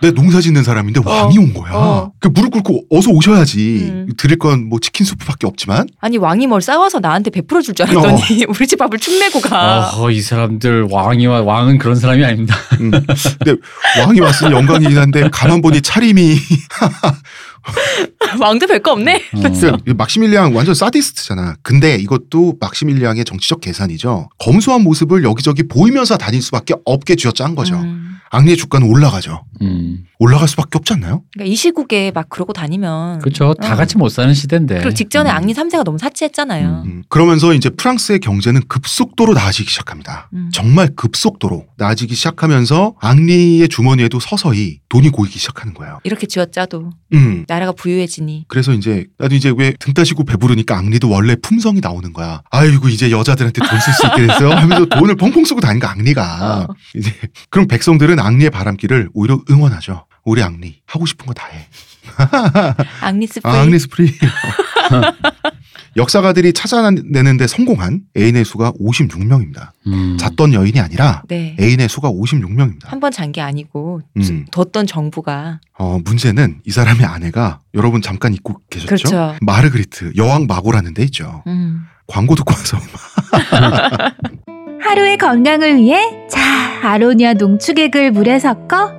내 농사 짓는 사람인데 어. 왕이 온 거야. 어. 그 무릎 꿇고 어서 오셔야지. 음. 드릴 건 뭐 치킨 수프밖에 없지만 아니 왕이 뭘 싸워서 나한테 베풀어 줄 줄 알았더니 우리 집 밥을 축 내고 가. 어, 이 사람들 왕이와 왕은 그런 사람이 아닙니다. 음. 근데 왕이 왔으니 영광이긴 한데 가만 보니 차림이 왕도 별거 없네. 어. 그러니까 막시밀리앙 완전 사디스트잖아. 근데 이것도 막시밀리앙의 정치적 계산이죠. 검소한 모습을 여기저기 보이면서 다닐 수밖에 없게 쥐어짠 거죠. 음. 앙리의 주가는 올라가죠. 음. 올라갈 수밖에 없지 않나요? 그러니까 이 시국에 막 그러고 다니면. 그렇죠. 다 어. 같이 못 사는 시대인데. 그리고 직전에 음. 앙리 3세가 너무 사치했잖아요. 음, 그러면서 이제 프랑스의 경제는 급속도로 나아지기 시작합니다. 음. 정말 급속도로 나아지기 시작하면서 앙리의 주머니에도 서서히 돈이 고이기 시작하는 거예요. 이렇게 쥐어짜도 음. 나라가 부유해지니. 그래서 이제 나도 이제 왜 등 따시고 배부르니까 앙리도 원래 품성이 나오는 거야. 아이고 이제 여자들한테 돈 쓸 수 있게 됐어요. 하면서 돈을 펑펑 쓰고 다니는 거 앙리가. 어. 이제 그럼 백성들은 앙리의 바람길을 오히려 응원하죠. 우리 앙리 하고 싶은 거 다 해. 앙리 is free. 아, 앙리 is free. 역사가들이 찾아내는데 성공한 애인의 수가 56명입니다. 음. 잤던 여인이 아니라 네. 애인의 수가 56명입니다. 한 번 잔 게 아니고 음. 뒀던 정부가 어, 문제는 이 사람의 아내가 여러분 잠깐 잊고 계셨죠? 그렇죠. 마르그리트 여왕 마고라는 데 있죠. 음. 광고 듣고 와서 하루의 건강을 위해 자 아로니아 농축액을 물에 섞어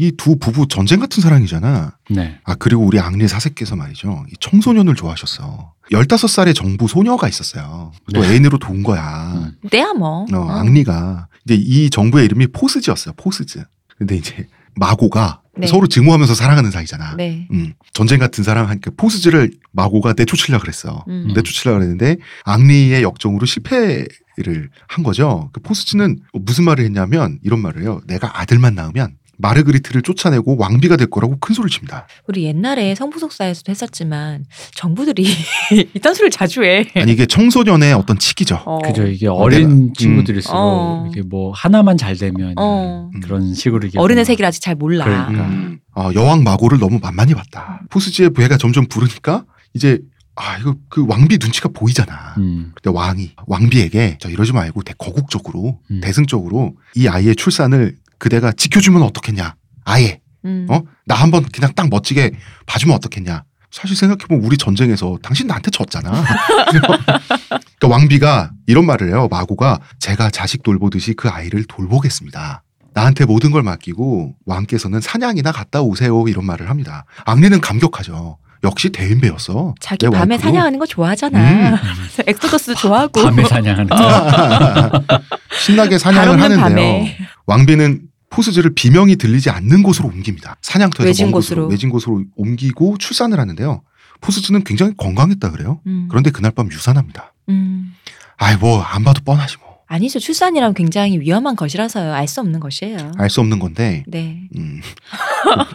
이 두 부부 전쟁 같은 사랑이잖아. 네. 아 그리고 우리 앙리 사세께서 말이죠. 이 청소년을 좋아하셨어. 15살의 정부 소녀가 있었어요. 또 네. 애인으로 도운 거야. 음. 내야 뭐. 어, 어. 앙리가 이제 이 정부의 이름이 포스지였어요. 포스즈. 근데 이제 마고가 네. 서로 증오하면서 사랑하는 사이잖아. 네. 음, 전쟁 같은 사랑 하니까 포스즈를 마고가 내쫓으려 그랬어. 음. 내쫓으려 그랬는데 앙리의 역정으로 실패를 한 거죠. 그 포스즈는 무슨 말을 했냐면 이런 말을 해요. 내가 아들만 낳으면 마르그리트를 쫓아내고 왕비가 될 거라고 큰 소리를 칩니다. 우리 옛날에 성부속사에서도 했었지만 정부들이 이딴 소리를 자주 해. 아니 이게 청소년의 어떤 치기죠. 어. 그죠. 이게 어, 어린 내가- 친구들일수록 어. 이게 뭐 하나만 잘 되면 어. 그런 식으로 이게 어른의 세계를 아직 잘 몰라. 그러니까. 음, 어, 여왕 마고를 너무 만만히 봤다. 포스즈의 부해가 점점 부르니까 이제 아 이거 그 왕비 눈치가 보이잖아. 음. 근데 왕이 왕비에게 저 이러지 말고 되게 거국적으로 음. 대승적으로 이 아이의 출산을 그대가 지켜주면 어떻겠냐 아예 음. 어 나 한번 그냥 딱 멋지게 봐주면 어떻겠냐 사실 생각해보면 우리 전쟁에서 당신 나한테 졌잖아 그러니까 왕비가 이런 말을 해요 마고가 제가 자식 돌보듯이 그 아이를 돌보겠습니다 나한테 모든 걸 맡기고 왕께서는 사냥이나 갔다 오세요 이런 말을 합니다 앙리는 감격하죠 역시 대인배였어 자기 내 밤에 와이프로. 사냥하는 거 좋아하잖아. 음. 그래서 엑소더스도 좋아하고. 밤에 사냥하는 신나게 발 사냥을 하는데요. 밤에. 왕비는 포스즈를 비명이 들리지 않는 곳으로 옮깁니다. 사냥터에서 외진 먼 곳으로, 곳으로. 외진 곳으로 옮기고 출산을 하는데요. 포스즈는 굉장히 건강했다 그래요. 음. 그런데 그날 밤 유산합니다. 음. 아이 뭐 안 봐도 뻔하지 뭐. 아니죠. 출산이란 굉장히 위험한 것이라서요. 알 수 없는 것이에요. 알 수 없는 건데 네. 음,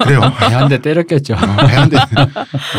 그래요. 한대 때렸겠죠. 배한데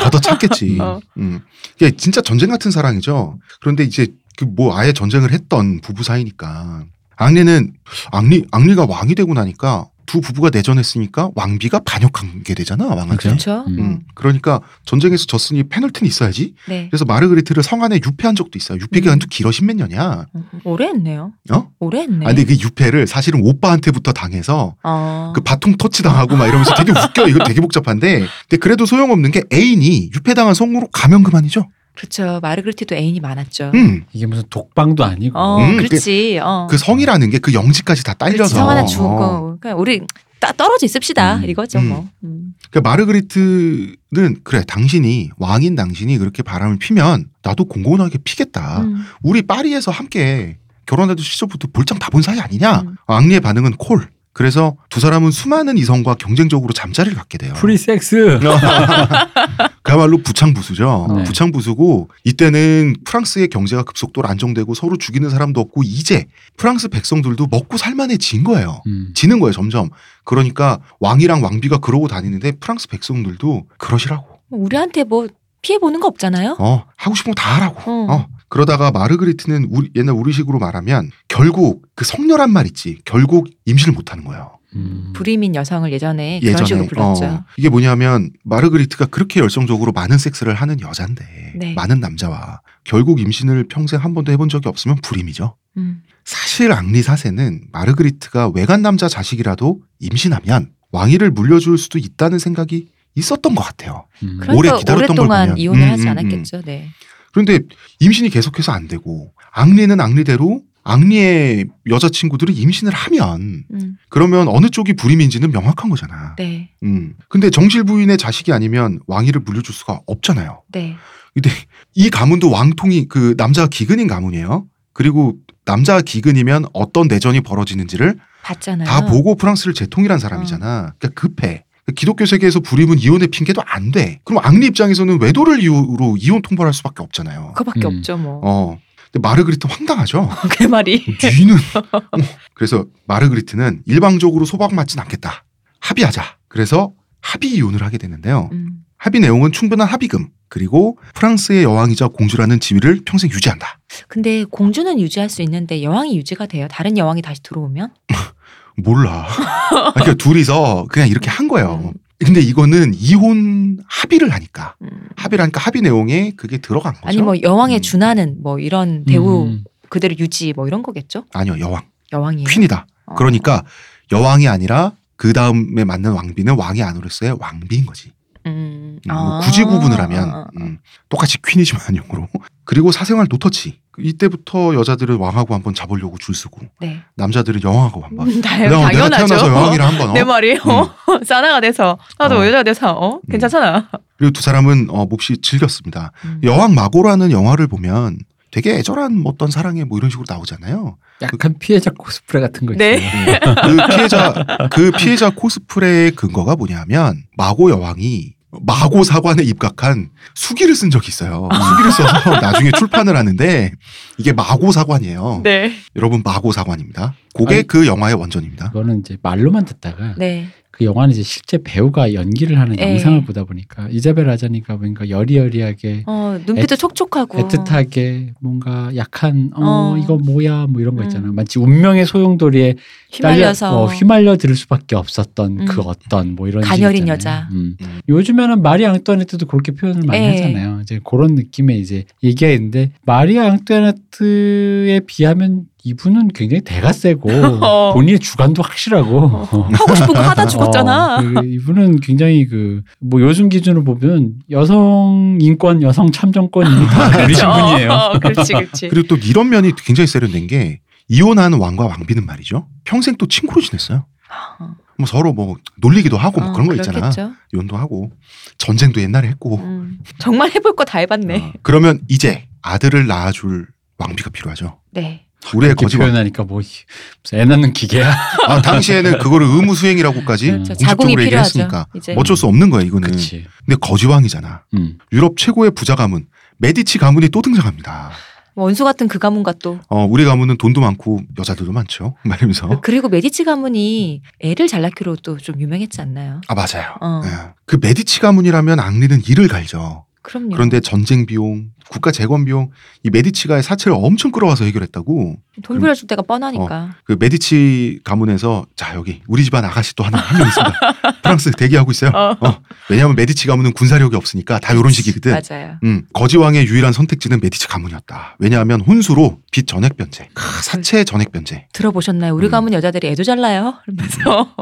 걷어 찾겠지. 어. 음. 이게 진짜 전쟁 같은 사랑이죠. 그런데 이제 그 뭐 아예 전쟁을 했던 부부 사이니까 앙리는 앙리 앙리가 왕이 되고 나니까 두 부부가 내전했으니까 왕비가 반역하게 되잖아 왕한테. 그렇죠. 음. 음, 그러니까 전쟁에서 졌으니 페널티는 있어야지. 네. 그래서 마르그리트를 성안에 유폐한 적도 있어요. 유폐 음. 기간도 길어 십몇 년이야. 음, 오래 했네요. 어? 오래 했네. 아, 근데 그 유폐를 사실은 오빠한테부터 당해서 어. 그 바통 터치 당하고 막 이러면서 되게 웃겨. 이거 되게 복잡한데. 근데 그래도 소용없는 게 애인이 유폐당한 성으로 가면 그만이죠. 그렇죠. 마르그리트도 애인이 많았죠. 음. 이게 무슨 독방도 아니고 어, 음, 그렇지. 어. 그 성이라는 게 그 영지까지 다. 딸려서. 성 하나 어. 주고. 그러니까 우리 따, 떨어져 있읍시다. 음. 이거죠, 음. 뭐. 음. 그 마르그리트는 그래 당신이 왕인 당신이 그렇게 바람을 피면 나도 공공하게 피겠다. 음. 우리 파리에서 함께 결혼하던 시절부터 볼장 다 본 사이 아니냐? 음. 앙리의 반응은 call. 그래서 두 사람은 수많은 이성과 경쟁적으로 잠자리를 갖게 돼요. 프리섹스. 그야말로 부창부수죠. 네. 부창부수고 이때는 프랑스의 경제가 급속도로 안정되고 서로 죽이는 사람도 없고 이제 프랑스 백성들도 먹고 살만해진 거예요. 음. 지는 거예요 점점. 그러니까 왕이랑 왕비가 그러고 다니는데 프랑스 백성들도 그러시라고. 우리한테 뭐 피해 보는 거 없잖아요. 어 하고 싶은 거 다 하라고. 어. 어. 그러다가 마르그리트는 우리, 옛날 우리식으로 말하면 결국 그 성렬한 말 있지. 결국 임신을 못하는 거예요. 음. 불임인 여성을 예전에, 그런 식으로 불렀죠. 어, 이게 뭐냐면 마르그리트가 그렇게 열성적으로 많은 섹스를 하는 여잔데 네. 많은 남자와 결국 임신을 평생 한 번도 해본 적이 없으면 불임이죠. 음. 사실 앙리 사세는 마르그리트가 외간 남자 자식이라도 임신하면 왕위를 물려줄 수도 있다는 생각이 있었던 것 같아요. 음. 그러니까 오래 기다렸던 걸 보면. 이혼을 음, 하지 음, 않았겠죠. 네. 그런데 임신이 계속해서 안 되고 앙리는 앙리대로 앙리의 여자친구들은 임신을 하면 음. 그러면 어느 쪽이 불임인지는 명확한 거잖아. 네. 음. 근데 정실 부인의 자식이 아니면 왕위를 물려줄 수가 없잖아요. 네. 근데 이 가문도 왕통이 그 남자 기근인 가문이에요. 그리고 남자 기근이면 어떤 내전이 벌어지는지를 봤잖아요. 다 보고 프랑스를 재통일한 사람이잖아. 그러니까 급해. 기독교 세계에서 불임은 이혼의 핑계도 안 돼. 그럼 앙리 입장에서는 외도를 이유로 이혼 통보할 수밖에 없잖아요. 그거밖에 음. 없죠, 뭐. 어. 근데 마르그리트 황당하죠. 그 말이. 뒤는 어. 그래서 마르그리트는 일방적으로 소박 맞진 않겠다. 합의하자. 그래서 합의 이혼을 하게 되는데요. 음. 합의 내용은 충분한 합의금 그리고 프랑스의 여왕이자 공주라는 지위를 평생 유지한다. 근데 공주는 유지할 수 있는데 여왕이 유지가 돼요. 다른 여왕이 다시 들어오면? 몰라. 그러니까 둘이서 그냥 이렇게 한 거예요. 음. 근데 이거는 이혼 합의를 하니까 음. 합의를 하니까 합의 내용에 그게 들어간 거죠. 아니 뭐 여왕에 음. 준하는 뭐 이런 대우 음. 그대로 유지 뭐 이런 거겠죠? 아니요 여왕 여왕이. 퀸이다. 어. 그러니까 여왕이 아니라 그 다음에 맞는 왕비는 왕이 아니로서의 왕비인 거지. 음. 음, 뭐 아. 굳이 구분을 하면 아, 아, 아. 음, 똑같이 퀸이지만 용으로 그리고 사생활 노터치 이때부터 여자들은 왕하고 한번 잡으려고 줄 서고 네. 남자들은 여왕하고 한번 음, 다- 내가. 태어나서 여왕이라 한번 어? 내 말이 어? 사나가 돼서 나도 어. 여자가 돼서 어? 괜찮잖아. 그리고 두 사람은 어, 몹시 즐겼습니다. 음. 여왕 마고라는 영화를 보면 되게 애절한 뭐 어떤 사랑에 뭐 이런 식으로 나오잖아요. 약간 피해자 코스프레 같은 거 네. 있어요. 그 피해자 그 피해자 코스프레의 근거가 뭐냐면 마고 여왕이 마고 사관에 입각한 수기를 쓴 적이 있어요. 수기를 써서 나중에 출판을 하는데 이게 마고 사관이에요. 네. 여러분 마고 사관입니다. 그게 아니, 그 영화의 원전입니다. 그거는 이제 말로만 듣다가 네. 그 영화는 이제 실제 배우가 연기를 하는 네. 영상을 보다 보니까 이자벨 아자니가 뭔가 여리여리하게 어 눈빛도 애- 촉촉하고 애틋하게 뭔가 약한 어, 어. 이거 뭐야 뭐 이런 거 음. 있잖아 마치 운명의 소용돌이에 휘말려서 딸려- 어, 휘말려 들을 수밖에 없었던 음. 그 어떤 뭐 이런 가녀린. 여자. 음. 음. 요즘에는 마리 앙뚜아네트도 그렇게 표현을 많이 예. 하잖아요. 이제 그런 느낌의 이제 얘기가 있는데 마리 앙뚜아네트에 비하면 이분은 굉장히 대가 세고 어. 본인의 주관도 확실하고 하고 싶은 거 하다 죽었잖아. 어, 그 이분은 굉장히 그 뭐 요즘 기준으로 보면 여성 인권, 여성 참정권 이미 다 누리신 어, 분이에요. 어, 그렇지, 그렇지. 그리고 또 이런 면이 굉장히 세련된 게 이혼한 왕과 왕비는 말이죠. 평생 또 친구로 지냈어요. 뭐 서로 뭐 놀리기도 하고 뭐 어, 그런 거 있잖아. 그렇겠죠. 이혼도 하고 전쟁도 옛날에 했고. 음. 정말 해볼 거 다 해봤네. 어, 그러면 이제 아들을 낳아줄 왕비가 필요하죠. 네. 우리의 왕. 표현하니까 뭐 애 낳는 기계야. 아, 당시에는 그거를 의무 수행이라고까지 음. 공식적으로 필요하죠. 얘기했으니까 이제 어쩔 수 없는 거야 이거는. 그렇지. 근데 거지 왕이잖아. 음. 유럽 최고의 부자 가문 메디치 가문이 또 등장합니다. 원수 같은 그 가문과 또 어, 우리 가문은 돈도 많고 여자들도 많죠. 말하면서. 그리고 메디치 가문이 애를 잘 낳기로 또 좀 유명했지 않나요? 아 맞아요. 어. 예. 그 메디치 가문이라면 앙리는 이를 갈죠. 그럼요. 그런데 전쟁 비용, 국가 재건 비용, 이 메디치가의 사채를 엄청 끌어와서 해결했다고. 돈 빌려줄 때가 뻔하니까. 그 메디치 가문에서 자 여기 우리 집안 아가씨 또 하나 한 명 있습니다. 프랑스 대기하고 있어요. 어. 어, 왜냐하면 메디치 가문은 군사력이 없으니까 다 이런 식이거든. 맞아요. 음, 거지 왕의 유일한 선택지는 메디치 가문이었다. 왜냐하면 혼수로 빚 전액 변제, 크, 사채 전액 변제. 들어보셨나요? 우리 음. 가문 여자들이 애도 잘 낳아요. 이러면서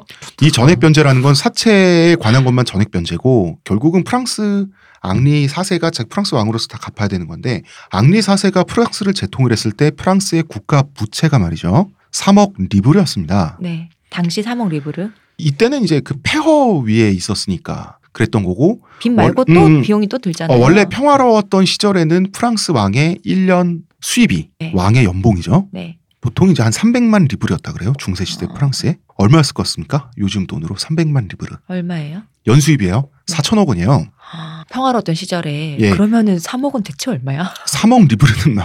이 전액 변제라는 건 사채에 관한 것만 전액 변제고 결국은 프랑스 앙리 4세가 자- 프랑스 왕으로서 다 갚아야 되는 건데 앙리 4세가 프랑스를 재통을 했을 때 프랑스의 국가 부채가 말이죠. 3억 리브르였습니다. 네. 당시 3억 리브르. 이때는 이제 그 폐허 위에 있었으니까 그랬던 거고 빚 말고 월- 또 음, 비용이 또 들잖아요. 어, 원래 평화로웠던 시절에는 프랑스 왕의 1년 수입이 네. 왕의 연봉이죠. 네. 보통 이제 한 300만 리브르였다 그래요. 중세 시대 어. 프랑스에. 얼마였을 것 같습니까? 요즘 돈으로 300만 리브르. 얼마예요? 연수입이에요. 네. 4천억 원이에요. 아, 평화로웠던 시절에 예. 그러면은 3억은 대체 얼마야? 3억 리브르는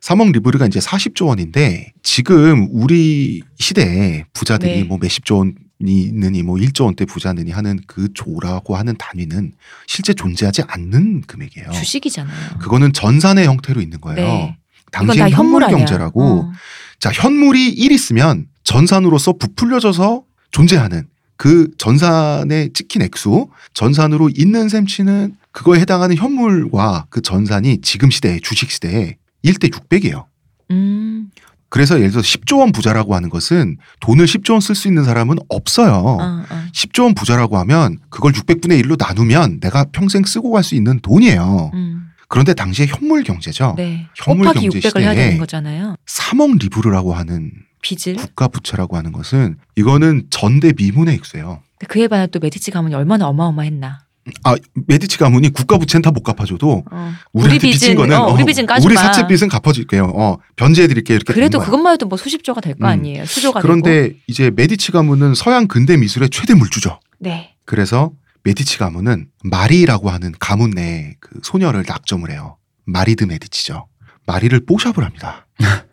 3억 리브르가 이제 40조 원인데 지금 우리 시대에 부자들이 네. 뭐 몇십조 원이 있느니 뭐 1조 원대 부자느니 하는 그 조라고 하는 단위는 실제 존재하지 않는 금액이에요. 주식이잖아요. 그거는 전산의 형태로 있는 거예요. 네. 당시엔 다 현물 현물. 경제라고 어. 자, 현물이 1 있으면 전산으로서 부풀려져서 존재하는 그 전산에 찍힌 액수, 전산으로 있는 셈 치는 그거에 해당하는 현물과 그 전산이 지금 시대에 주식 시대에 1대 600이에요. 음. 그래서 예를 들어서 10조 원 부자라고 하는 것은 돈을 10조 원 쓸 수 있는 사람은 없어요. 어, 어. 10조 원 부자라고 하면 그걸 600분의 1로 나누면 내가 평생 쓰고 갈 수 있는 돈이에요. 음. 그런데 당시에 현물 경제죠. 네. 현물 경제 600을 해야 시대에 되는 거잖아요. 3억 리브르라고 하는 빚을. 국가 부채라고 하는 것은 이거는 전대 미문의 액수예요. 그에 반해 또 메디치 가문이 얼마나 어마어마했나. 아 메디치 가문이 국가 부채는 다 못 갚아줘도 어. 우리 빚은- 거는 어, 우리 빚은 까지 우리 마. 사채 빚은 갚아줄게요. 어, 변제해 드릴게요. 이렇게 그래도. 그것만 해도 뭐 수십조가 될거 음. 아니에요. 수조가 되고. 그런데 이제 메디치 가문은 서양 근대 미술의 최대 물주죠. 네. 그래서 메디치 가문은 마리라고 하는 가문 내에 그 소녀를 낙점을 해요. 마리드 메디치죠. 마리를 뽀샵을 합니다.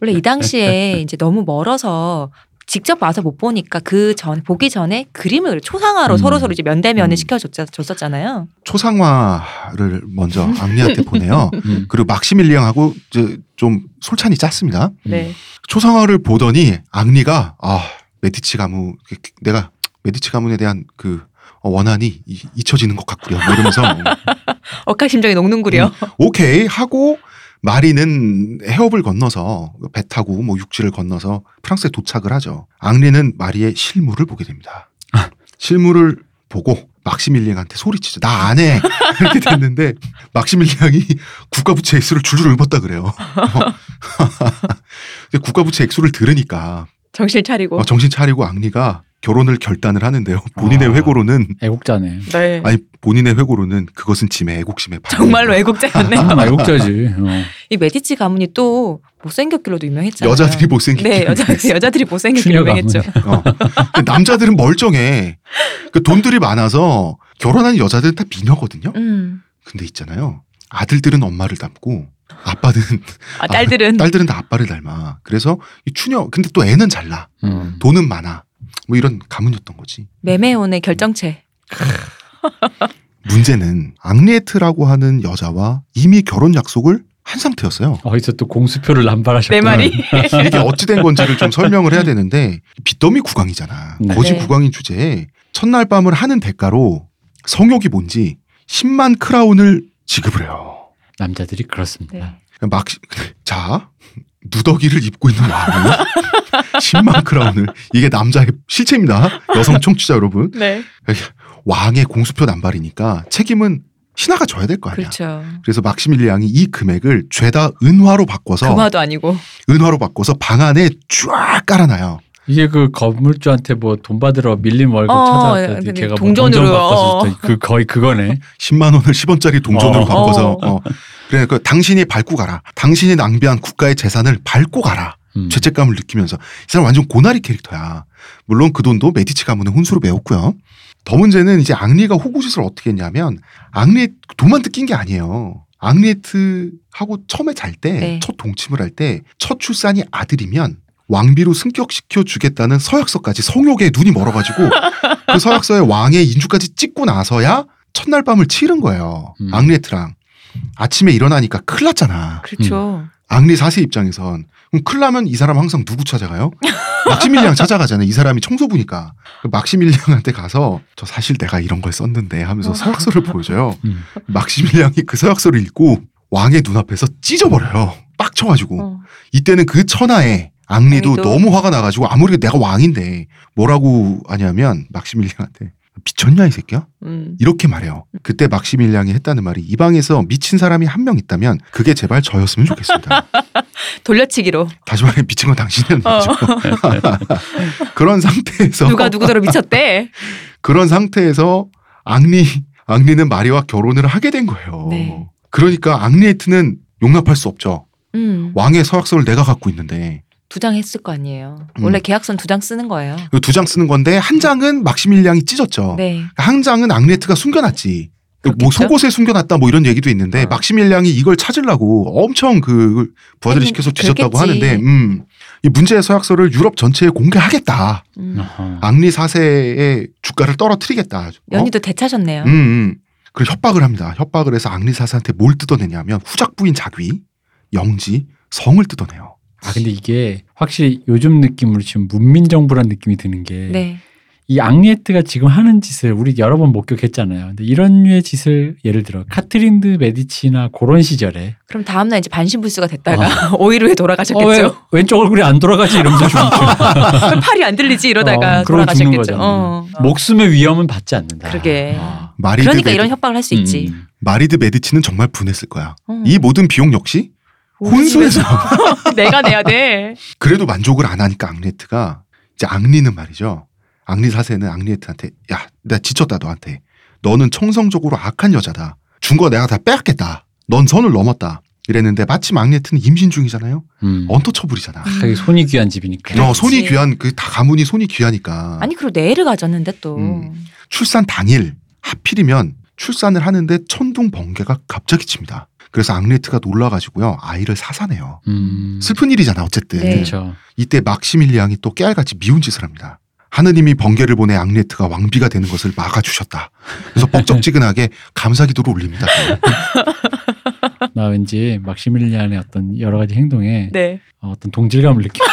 원래 이 당시에 이제 너무 멀어서 직접 와서 못 보니까 그 전 보기 전에 그림을 초상화로 음. 서로 서로 이제 면대면을 음. 시켜줬었잖아요. 초상화를 먼저 앙리한테 보내요. 음. 그리고 막시밀리앙하고 이제 좀 솔찬히 짰습니다. 네. 초상화를 보더니 앙리가 아 메디치 가문 내가 메디치 가문에 대한 그 어, 원한이 이- 잊혀지는 것 같구려 뭐 이러면서 억하심정이 녹는구려. 음. 오케이 하고 마리는 해협을 건너서 배 타고 뭐 육지를 건너서 프랑스에 도착을 하죠. 앙리는 마리의 실물을 보게 됩니다. 실물을 보고 막시밀리앙한테 소리치죠. 나 안 해. 이렇게 됐는데 막시밀리앙이 국가부채 액수를 줄줄 읊었다 그래요. 국가부채 액수를 들으니까 정신 차리고. 어, 정신 차리고 앙리가 결혼을 결단을 하는데요. 본인의 아. 회고로는 애국자네. 네. 아니 본인의 회고로는 그것은 짐의 애국심에 정말로 애국자였네요. 아, 애국자지. 어. 이 메디치 가문이 또 못생겼길로도 유명했잖아요. 여자들이 못생기게 네, 여자, 여자들이 못생겼기로 추녀 유명했죠. 어. 근데 남자들은 멀쩡해. 그 돈들이 많아서 결혼한 여자들은 다 미녀거든요. 음. 근데 있잖아요. 아들들은 엄마를 닮고 아빠들은 아, 딸들은 딸들은 다 아빠를 닮아. 그래서 이 추녀 근데 또 애는 잘나. 음. 돈은 많아. 뭐 이런 가문이었던 거지. 매매혼의 결정체. 문제는 앙리에트라고 하는 여자와 이미 결혼 약속을 한 상태였어요. 어디서 또 공수표를 남발하셨구나. 내 말이. 이게 어찌 된 건지를 좀 설명을 해야 되는데 빚더미 국왕이잖아. 네. 고지 네. 국왕인 주제에 첫날 밤을 하는 대가로 성욕이 뭔지 10만 크라운을 지급을 해요. 남자들이 그렇습니다. 네. 막, 자, 누더기를 입고 있는 왕이 10만 크라운을. 이게 남자의 실체입니다. 여성 청취자 여러분. 네. 왕의 공수표 남발이니까 책임은 신하가 져야 될 거 아니야. 그렇죠. 그래서 막시밀리앙이 이 금액을 죄다 은화로 바꿔서 금화도 아니고. 은화로 바꿔서 방 안에 쫙 깔아놔요. 이게 그 건물주한테 뭐 돈 받으러 밀린 월급 어, 찾아왔더니 근데 걔가 동전으로, 뭐 어. 동전 바꿔서 줬더니 그 거의 그거네. 10만 원을 10원짜리 동전으로 어. 바꿔서 어. 어. 그래 그 당신이 밟고 가라. 당신이 낭비한 국가의 재산을 밟고 가라. 음. 죄책감을 느끼면서 이 사람 완전 고나리 캐릭터야. 물론 그 돈도 메디치 가문의 혼수로 메웠고요. 더 문제는 이제 앙리가 호구짓을 어떻게 했냐면 앙리 돈만 뜯긴 게 아니에요. 앙리에트하고 처음에 잘때 네. 첫 동침을 할 때 첫 출산이 아들이면 왕비로 승격시켜 주겠다는 서약서까지 성욕에 눈이 멀어가지고 그 서약서에 왕의 인주까지 찍고 나서야 첫날 밤을 치른 거예요. 음. 앙리에트랑 아침에 일어나니까 큰일 났잖아. 그렇죠. 앙리 사세 입장에선 그럼 큰일 나면 이 사람 항상 누구 찾아가요? 막시밀리앙 찾아가잖아요. 이 사람이 청소부니까. 그 막시밀리앙한테 가서 저 사실 내가 이런 걸 썼는데 하면서 어. 서약서를 보여줘요. 음. 막시밀리앙이 그 서약서를 읽고 왕의 눈앞에서 찢어버려요. 빡쳐가지고. 어. 이때는 그 천하에 앙리도 앙리도. 너무 화가 나가지고 아무리 내가 왕인데 뭐라고 하냐면 막시밀리앙한테 미쳤냐 이 새끼야? 음. 이렇게 말해요. 그때 막시밀리앙이 했다는 말이 이 방에서 미친 사람이 한 명 있다면 그게 제발 저였으면 좋겠습니다. 돌려치기로 다시 말해 미친 건 당신은 어. 그런 상태에서 누가 누구더러 미쳤대. 그런 상태에서 앙리 앙리는 마리와 결혼을 하게 된 거예요. 네. 그러니까 앙리에트는 용납할 수 없죠. 음. 왕의 서약서를 내가 갖고 있는데 두 장 했을 거 아니에요. 음. 원래 계약서는 두 장 쓰는 거예요. 두 장 쓰는 건데 한 장은 막시밀리앙이 찢었죠. 네. 한 장은 앙리에트가 숨겨놨지. 뭐 그렇겠죠? 속옷에 숨겨놨다 뭐 이런 얘기도 있는데 어. 막시밀리앙이 이걸 찾으려고 엄청 그 부하들이 시켜서 뒤졌다고. 하는데 음. 이 문제의 서약서를 유럽 전체에 공개하겠다. 음. 앙리 사세의 주가를 떨어뜨리겠다. 어? 연희도 대차셨네요. 음, 음. 그리고 협박을 합니다. 협박을 해서 앙리 사세한테 뭘 뜯어내냐면 후작 부인 자귀, 영지, 성을 뜯어내요. 아 근데 이게 확실히 요즘 느낌으로 지금 문민 정부란 느낌이 드는 게이 네. 앙리에트가 지금 하는 짓을 우리 여러 번 목격했잖아요. 근데 이런 류의 짓을 예를 들어 카트린드 메디치나 그런 시절에 그럼 다음 날 이제 반신불수가 됐다가 오이루에 돌아가셨겠죠. 어, 왜 왼쪽 얼굴이 안 돌아가지 이러면서 좀 팔이 안 들리지 이러다가 어, 돌아가셨겠죠. 어. 목숨의 위험은 받지 않는다. 그러게. 아. 그러니까 메디, 이런 협박을 할 수 있지. 음. 마리드 메디치는 정말 분했을 거야. 어. 이 모든 비용 역시 혼수에서 내가 내야 돼. 그래도 만족을 안 하니까 앙리에트가 이제 앙리는 말이죠. 앙리 사세는 앙리에트한테 야, 내가 지쳤다 너한테. 너는 청성적으로 악한 여자다. 준 거 내가 다 빼앗겠다. 넌 선을 넘었다. 이랬는데 마침 앙리에트는 임신 중이잖아요. 음. 언터 쳐부리잖아. 아, 손이 귀한 집이니까. 어. 손이 귀한 그 다 가문이 손이 귀하니까 아니 그리고 내를 가졌는데 또. 음. 출산 당일 하필이면 출산을 하는데 천둥 번개가 갑자기 칩니다. 그래서 앙리에트가 놀라가지고요 아이를 사사내요. 음. 슬픈 일이잖아 어쨌든. 네. 그렇죠. 이때 막시밀리앙이 또 깨알같이 미운 짓을 합니다. 하느님이 번개를 보내 앙리에트가 왕비가 되는 것을 막아주셨다. 그래서 뻑적지근하게 감사기도를 올립니다. 나 왠지 막시밀리안의 어떤 여러 가지 행동에 네. 어, 어떤 동질감을 느껴.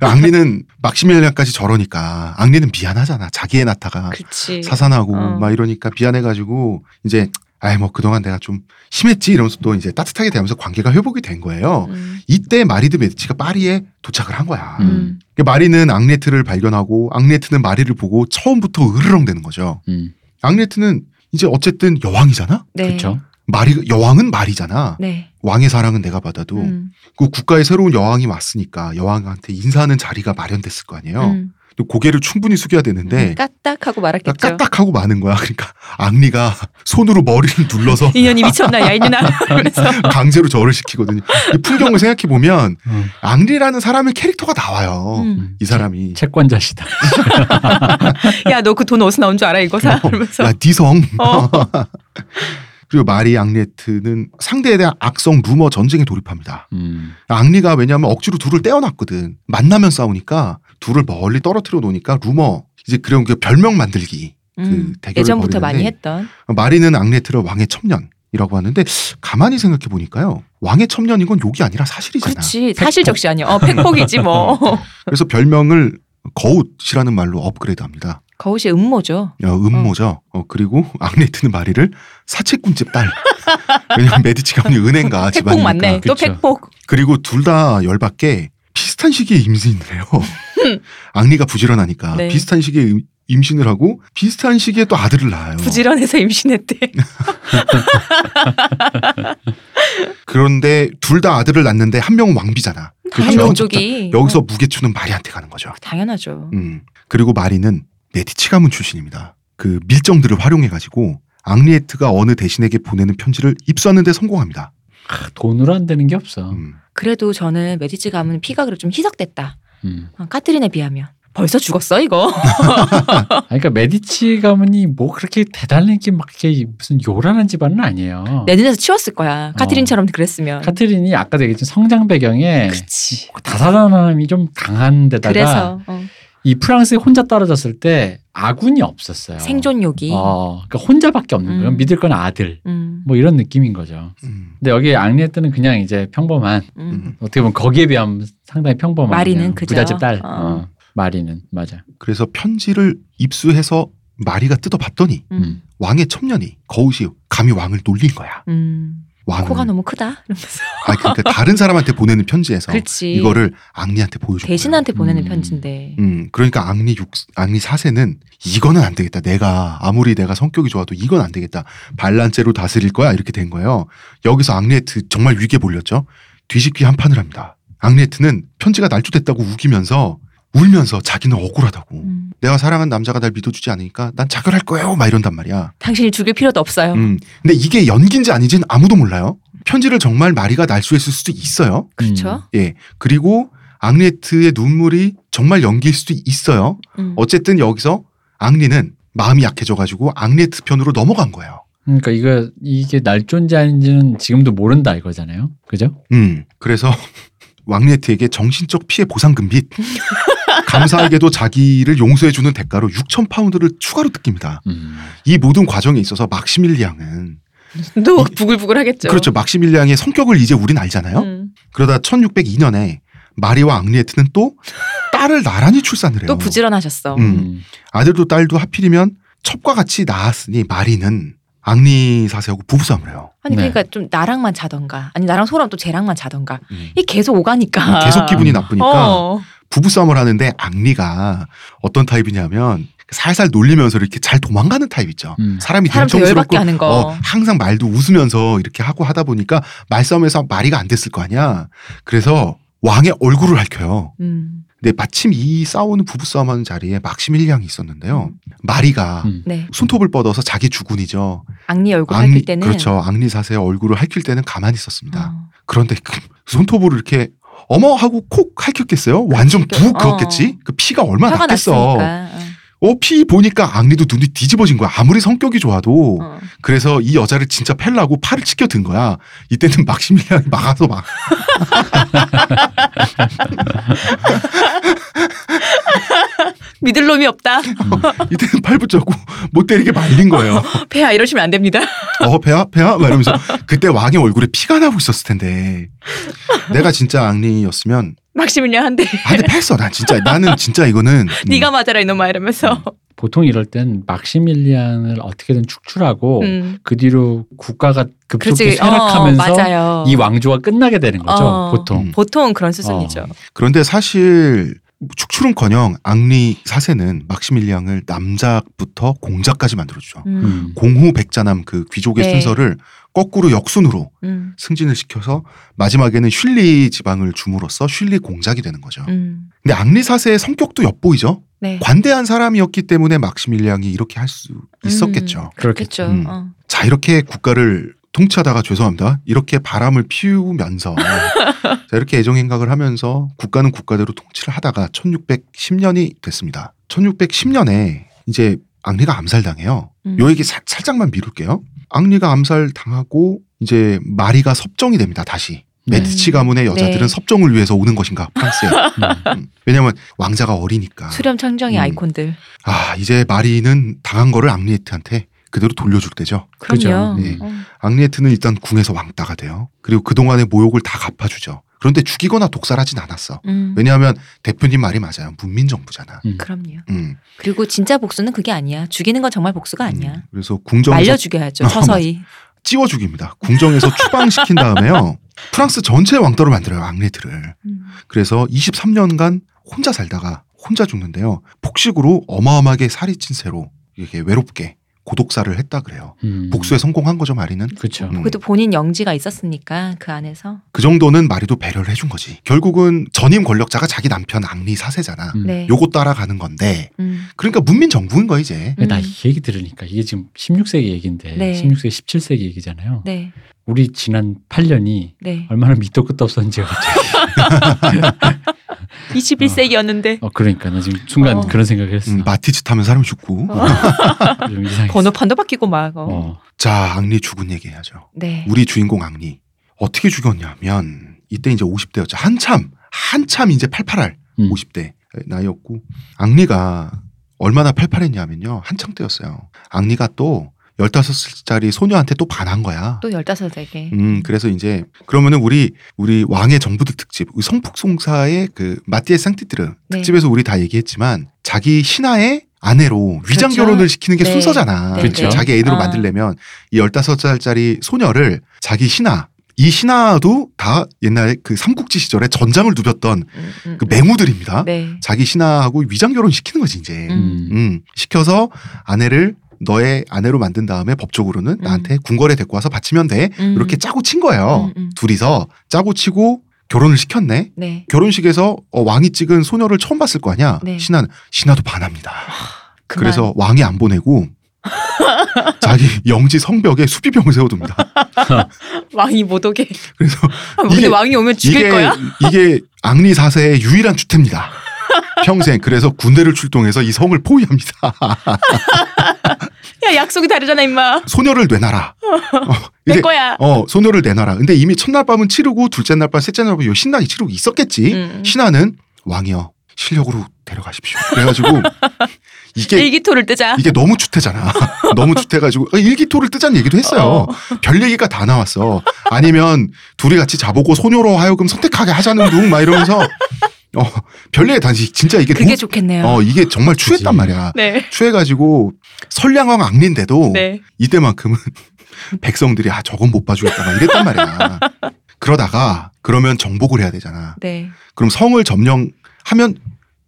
앙리는 막시밀리앙까지 저러니까 앙리는 미안하잖아. 자기의 나타가. 사산하고 어. 막 이러니까 미안해가지고 이제 아이 뭐 그동안 내가 좀 심했지 이러면서 또 이제 따뜻하게 대하면서 관계가 회복이 된 거예요. 음. 이때 마리드 메디치가 파리에 도착을 한 거야. 음. 그 마리는 앙리에트를 발견하고 앙리에트는 마리를 보고 처음부터 으르렁대는 거죠. 음. 앙리에트는 이제 어쨌든 여왕이잖아. 네. 그렇죠. 마리 여왕은 말이잖아. 네. 왕의 사랑은 내가 받아도 음. 그 국가에 새로운 여왕이 왔으니까 여왕한테 인사하는 자리가 마련됐을 거 아니에요. 음. 또 고개를 충분히 숙여야 되는데 까딱하고 말았겠죠. 까딱하고 마는 거야. 그러니까 앙리가 손으로 머리를 눌러서 인연이 미쳤나 야 이년아. 그래서 강제로 절을 시키거든요. 이 풍경을 생각해 보면 음. 앙리라는 사람의 캐릭터가 나와요. 음. 이 사람이 채권자시다. 야 너 그 돈 어디서 나온 줄 알아 이거 사. 그러면서. 야 니성. 어. 그리고 마리 앙리에트는 상대에 대한 악성 루머 전쟁에 돌입합니다. 음. 앙리가 왜냐하면 억지로 둘을 떼어놨거든. 만나면 싸우니까 둘을 멀리 떨어뜨려 놓으니까 루머 이제 그런 그 별명 만들기 그 음. 대결을 예전부터 많이 했던. 마리는 앙리에트를 왕의 첩년이라고 하는데 가만히 생각해 보니까요 왕의 첩년인 건 욕이 아니라 사실이잖아. 그렇지 사실적시 아니야. 어 팩폭이지 뭐. 그래서 별명을 거웃이라는 말로 업그레이드합니다. 거웃이 음모죠. 어, 음모죠. 어, 그리고 앙리에트는 마리를 사채꾼집 딸. 왜냐면 메디치 가문이 은행가 팩폭 집안이니까. 맞네. 또 그쵸. 팩폭. 그리고 둘 다 열받게 비슷한 시기에 임신을 해요. 앙리가 부지런하니까 네. 비슷한 시기에 임- 임신을 하고 비슷한 시기에 또 아들을 낳아요. 부지런해서 임신했대. 그런데 둘 다 아들을 낳는데 한 명은 왕비잖아. 당연히 그렇죠? 왕족이. 여기서 어, 무게추는 마리한테 가는 거죠. 당연하죠. 음. 그리고 마리는 메디치 가문 출신입니다. 그 밀정들을 활용해 가지고 앙리에트가 어느 대신에게 보내는 편지를 입수하는 데 성공합니다. 아, 돈으로 안 되는 게 없어. 음. 그래도 저는 메디치 가문 피가 그래도 좀 희석됐다. 음. 어, 카트린에 비하면. 벌써 죽었어 이거. 아, 그러니까 메디치 가문이 뭐 그렇게 대단하게 막 이렇게 무슨 요란한 집안은 아니에요. 내 눈에서 치웠을 거야. 카트린처럼 그랬으면. 카트린이 아까도 얘기했지만 성장 배경에 그치. 다사다난함이 좀 강한 데다가 그래서 어, 이 프랑스에 혼자 떨어졌을 때 아군이 없었어요. 생존욕이. 어, 그러니까 혼자밖에 없는 거예요. 음. 믿을 건 아들. 음, 뭐 이런 느낌인 거죠. 음. 근데 여기 앙리에트는 그냥 이제 평범한 음. 어떻게 보면 거기에 비하면 상당히 평범한 마리는 그냥 그죠. 부잣집 딸. 어. 어, 마리는 맞아. 그래서 편지를 입수해서 마리가 뜯어봤더니 음. 왕의 첩년이 거우시 감히 왕을 놀린 거야. 음. 왕은 코가 너무 크다. 이러면서. 아 그러니까 다른 사람한테 보내는 편지에서 그렇지. 이거를 앙리한테 보여줘. 대신한테 보내는 음. 편지인데. 음, 그러니까 앙리 육, 앙리 사세는 이거는 안 되겠다. 내가 아무리 내가 성격이 좋아도 이건 안 되겠다. 반란죄로 다스릴 거야 이렇게 된 거예요. 여기서 앙리에트 정말 위기에 몰렸죠. 뒤집기 한 판을 합니다. 앙리에트는 편지가 날조됐다고 우기면서 울면서 자기는 억울하다고. 음. 내가 사랑한 남자가 날 믿어주지 않으니까 난 자결할 거예요. 막 이런단 말이야. 당신이 죽일 필요도 없어요. 음, 근데 이게 연기인지 아닌지는 아무도 몰라요. 편지를 정말 마리가 날조했을 수도 있어요. 그렇죠. 예. 그리고 앙리에트의 눈물이 정말 연기일 수도 있어요. 음. 어쨌든 여기서 앙리는 마음이 약해져가지고 앙리에트 편으로 넘어간 거예요. 그러니까 이거 이게 날존재 아닌지는 지금도 모른다 이거잖아요. 그죠? 음. 그래서 왕리에트에게 정신적 피해 보상금 및 감사하게도 자기를 용서해주는 대가로 6천 파운드를 추가로 뜯깁니다. 음. 이 모든 과정에 있어서 막시밀리앙은 또 부글부글 하겠죠. 그렇죠. 막시밀리앙의 성격을 이제 우린 알잖아요. 음. 그러다 1602년에 마리와 앙리에트는 또 딸을 나란히 출산을 해요. 또 부지런하셨어. 음. 음. 아들도 딸도 하필이면 첩과 같이 낳았으니 마리는 앙리 사세하고 부부싸움을 해요. 아니 네. 그러니까 좀 나랑만 자던가 아니 나랑 소랑 또 쟤랑만 자던가 음. 이 계속 오가니까 계속 기분이 나쁘니까 어. 부부싸움을 하는데 앙리가 어떤 타입이냐면 살살 놀리면서 이렇게 잘 도망가는 타입 있죠. 음. 사람이 거. 어, 항상 말도 웃으면서 이렇게 하고 하다 보니까 말싸움에서 말이가 안 됐을 거 아니야. 그래서 왕의 얼굴을 핥혀요. 음. 근데 마침 이 싸우는 부부싸움하는 자리에 막시밀리앙이 있었는데요. 마리가 음. 네. 손톱을 뻗어서 자기 주군이죠. 앙리 얼굴 핥을 때는 그렇죠. 앙리 사세의 얼굴을 핥힐 때는 가만히 있었습니다. 어. 그런데 그 손톱으로 이렇게 어머 하고 콕 핥혔겠어요? 완전. 푹 그었겠지? 그 피가 얼마나 났겠어. 어, 피 보니까 앙리도 눈이 뒤집어진 거야. 아무리 성격이 좋아도. 어. 어. 그래서 이 여자를 진짜 팰라고 팔을 치켜 든 거야. 이때는 막시밀리앙이 막아서 막. 믿을 놈이 없다. 이때는 팔 붙잡고 못 때리게 말린 거예요. 배야 이러시면 안 됩니다. 어, 배야? 배야? 막 이러면서 그때 왕의 얼굴에 피가 나고 있었을 텐데. 내가 진짜 앙리였으면 한데 아, 근데 패했어. 나 진짜 나는 진짜 이거는 음, 네가 맞아라 이놈아 이러면서. 보통 이럴 땐 막시밀리안을 어떻게든 축출하고 음. 그 뒤로 국가가 급속히 그렇지. 어, 쇠락하면서 맞아요. 이 왕조가 끝나게 되는 거죠. 어. 보통. 음. 보통 그런 수순이죠. 어. 그런데 사실 축출은커녕 앙리 사세는 막시밀리앙을 남작부터 공작까지 만들어주죠. 음. 음. 공후 백자남 그 귀족의 네. 순서를 거꾸로 역순으로 음. 승진을 시켜서 마지막에는 슐리 지방을 줌으로써 슐리 공작이 되는 거죠. 음. 근데 앙리 사세의 성격도 엿보이죠. 네. 관대한 사람이었기 때문에 막시밀리앙이 이렇게 할 수 있었겠죠. 그렇겠죠. 음. 어. 자 이렇게 국가를 통치하다가 죄송합니다. 이렇게 바람을 피우면서 자 이렇게 애정행각을 하면서 국가는 국가대로 통치를 하다가 1610년이 됐습니다. 1610년에 이제 앙리가 암살당해요. 음. 요 얘기 사- 살짝만 미룰게요. 앙리가 암살당하고 이제 마리가 섭정이 됩니다. 다시 네. 메디치 가문의 여자들은 네. 섭정을 위해서 오는 것인가 프랑스에. 음. 음. 왜냐하면 왕자가 어리니까. 수렴 청정의 음. 아이콘들. 아 이제 마리는 당한 거를 앙리에트한테 그대로 돌려줄 때죠. 그럼요. 네. 어. 앙리에트는 일단 궁에서 왕따가 돼요. 그리고 그동안의 모욕을 다 갚아주죠. 그런데 죽이거나 독살하진 않았어. 음. 왜냐하면 대표님 말이 맞아요. 문민정부잖아. 음. 그럼요. 음, 그리고 진짜 복수는 그게 아니야. 죽이는 건 정말 복수가 아니야. 음. 그래서 궁정에서 말려 죽여야죠. 어, 서서히. 찌워 죽입니다. 궁정에서 추방시킨 다음에요. 프랑스 전체 왕따로 만들어요. 앙리에트를. 음. 그래서 23년간 혼자 살다가 혼자 죽는데요. 폭식으로 어마어마하게 살이 찐 새로 이렇게 외롭게 고독사를 했다 그래요. 음. 복수에 성공한 거죠, 마리는. 그렇죠. 음. 그래도 본인 영지가 있었으니까 그 안에서. 그 정도는 마리도 배려를 해준 거지. 결국은 전임 권력자가 자기 남편 앙리 사세잖아. 음. 네. 요거 따라가는 건데. 음. 그러니까 문민 정부인 거 이제. 나 음. 이 얘기 들으니까 이게 지금 16세기 얘기인데 네. 16세기 17세기 얘기잖아요. 네. 우리 지난 8년이 네. 얼마나 밑도 끝도 없었는지가 갑자기 21세기였는데 어 그러니까 나 지금 순간 어. 그런 생각을 했어. 음, 마티즈 타면 사람 죽고. 좀 이상했어. 번호판도 바뀌고 막. 어. 어. 자, 앙리 죽은 얘기 해야죠. 네. 우리 주인공 앙리 어떻게 죽였냐면 이때 이제 50대였죠. 한참 한참 이제 팔팔할 음. 50대 나이였고 앙리가 얼마나 팔팔했냐면요. 한창 때였어요. 앙리가 또 15살짜리 소녀한테 또 반한 거야. 또 15세기. 음, 그래서 이제 그러면은 우리 우리 왕의 정부들 특집 우리 성폭송사의 그 마티에 상티트르 네. 특집에서 우리 다 얘기했지만 자기 신하의 아내로 위장 그렇죠. 결혼을 시키는 게 네. 순서잖아. 네, 그렇죠. 네. 자기 애인으로 아. 만들려면 이 15살짜리 소녀를 자기 신하 이 신하도 다 옛날에 그 삼국지 시절에 전장을 누볐던 음, 음, 그 맹우들입니다. 네. 자기 신하하고 위장 결혼 시키는 거지 이제. 음. 음, 시켜서 아내를 너의 아내로 만든 다음에 법적으로는 나한테 궁궐에 데리고 와서 바치면 돼. 음. 이렇게 짜고 친 거예요. 음, 음. 둘이서 짜고 치고 결혼을 시켰네. 네. 결혼식에서 어, 왕이 찍은 소녀를 처음 봤을 거 아니야. 네. 신하는 신하도 반합니다. 그만. 그래서 왕이 안 보내고 자기 영지 성벽에 수비병을 세워둡니다. 왕이 못 오게. 그래서 아, 근데 이게- 왕이 오면 죽일 이게 거야? 이게 앙리 사세의 유일한 주태입니다. 평생 그래서 군대를 출동해서 이 성을 포위합니다. 야 약속이 다르잖아 임마. 소녀를 내놔라. 어, 내 거야. 어 소녀를 내놔라. 근데 이미 첫날 밤은 치르고 둘째 날 밤, 셋째 날 밤 요 신나게 치르고 있었겠지. 음. 신하는 왕이여 실력으로 데려가십시오. 그래가지고 이게 일기토를 뜨자. 이게 너무 추태잖아. 너무 추태가지고 어, 일기토를 뜨자는 얘기도 했어요. 별 얘기가 다 나왔어. 아니면 둘이 같이 자보고 소녀로 하여금 선택하게 하자는 둥 막 이러면서 어, 별 얘기 단지 진짜 이게 그게 너무- 좋겠네요. 어 이게 정말 추했단. 말이야. 네. 추해가지고 선량왕 앙린데도 네. 이때만큼은 백성들이 아 저건 못 봐주겠다 막 이랬단 말이야. 그러다가 그러면 정복을 해야 되잖아. 네. 그럼 성을 점령하면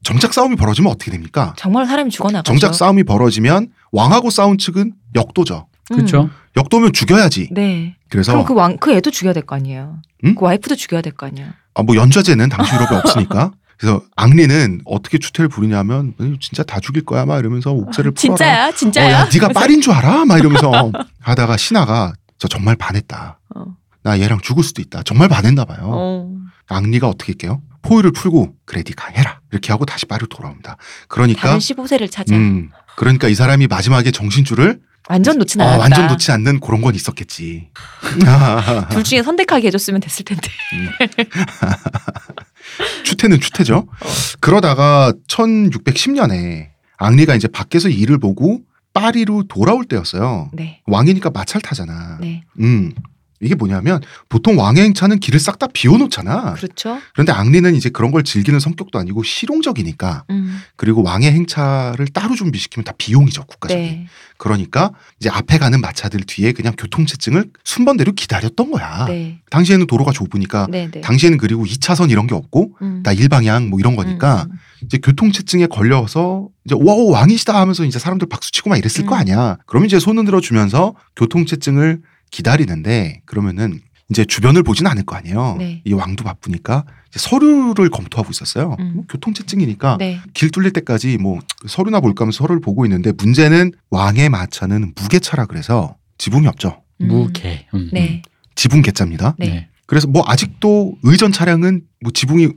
정작 싸움이 벌어지면 어떻게 됩니까? 정말 사람이 죽어나가죠. 정작 싸움이 벌어지면 왕하고 싸운 측은 역도죠. 음. 그렇죠. 역도면 죽여야지. 네. 그래서 그럼 그 왕, 그 애도 죽여야 될 거 아니에요. 응? 그 와이프도 죽여야 될 거 아니야. 아, 뭐 연좌제는 당시 유럽에 없으니까. 그래서 앙리는 어떻게 추태를 부리냐면 진짜 다 죽일 거야 막 이러면서 옥새를 풀어라. 진짜야, 진짜야. 어, 야, 네가 빨인 줄 알아? 막 이러면서 하다가 신하가 저 정말 반했다. 어. 나 얘랑 죽을 수도 있다. 정말 반했나 봐요. 어. 앙리가 어떻게 할게요? 포위를 풀고 그래 네가 해라. 이렇게 하고 다시 빠르로 돌아옵니다. 그러니까 다른 15세를 찾아. 음 그러니까 이 사람이 마지막에 정신줄을 완전 놓진 어, 않았다. 완전 놓지 않는 그런 건 있었겠지. 둘 중에 선택하게 해줬으면 됐을 텐데. 추태는 추태죠. 그러다가 1610년에 앙리가 이제 밖에서 일을 보고 파리로 돌아올 때였어요. 네. 왕이니까 마차를 타잖아. 네. 음. 이게 뭐냐면 보통 왕의 행차는 길을 싹 다 비워놓잖아. 그렇죠. 그런데 앙리는 이제 그런 걸 즐기는 성격도 아니고 실용적이니까 음. 그리고 왕의 행차를 따로 준비시키면 다 비용이죠 국가적인. 네. 그러니까 이제 앞에 가는 마차들 뒤에 그냥 교통체증을 순번대로 기다렸던 거야. 네. 당시에는 도로가 좁으니까 네. 네. 당시에는 그리고 2차선 이런 게 없고 음. 다 일방향 뭐 이런 거니까 음. 이제 교통체증에 걸려서 이제 와 왕이시다 하면서 이제 사람들 박수 치고 막 이랬을 거 음. 아니야. 그럼 이제 손을 들어주면서 교통체증을 기다리는데 그러면은 이제 주변을 보진 않을 거 아니에요. 네. 이 왕도 바쁘니까 이제 서류를 검토하고 있었어요. 음. 뭐 교통체증이니까 네. 길 뚫릴 때까지 뭐 서류나 볼까 하면서 서류를 보고 있는데 문제는 왕의 마차는 무게차라 그래서 지붕이 없죠. 음. 무게. 음, 네. 지붕 개짜입니다. 음. 네. 그래서 뭐 아직도 의전 차량은 뭐 지붕이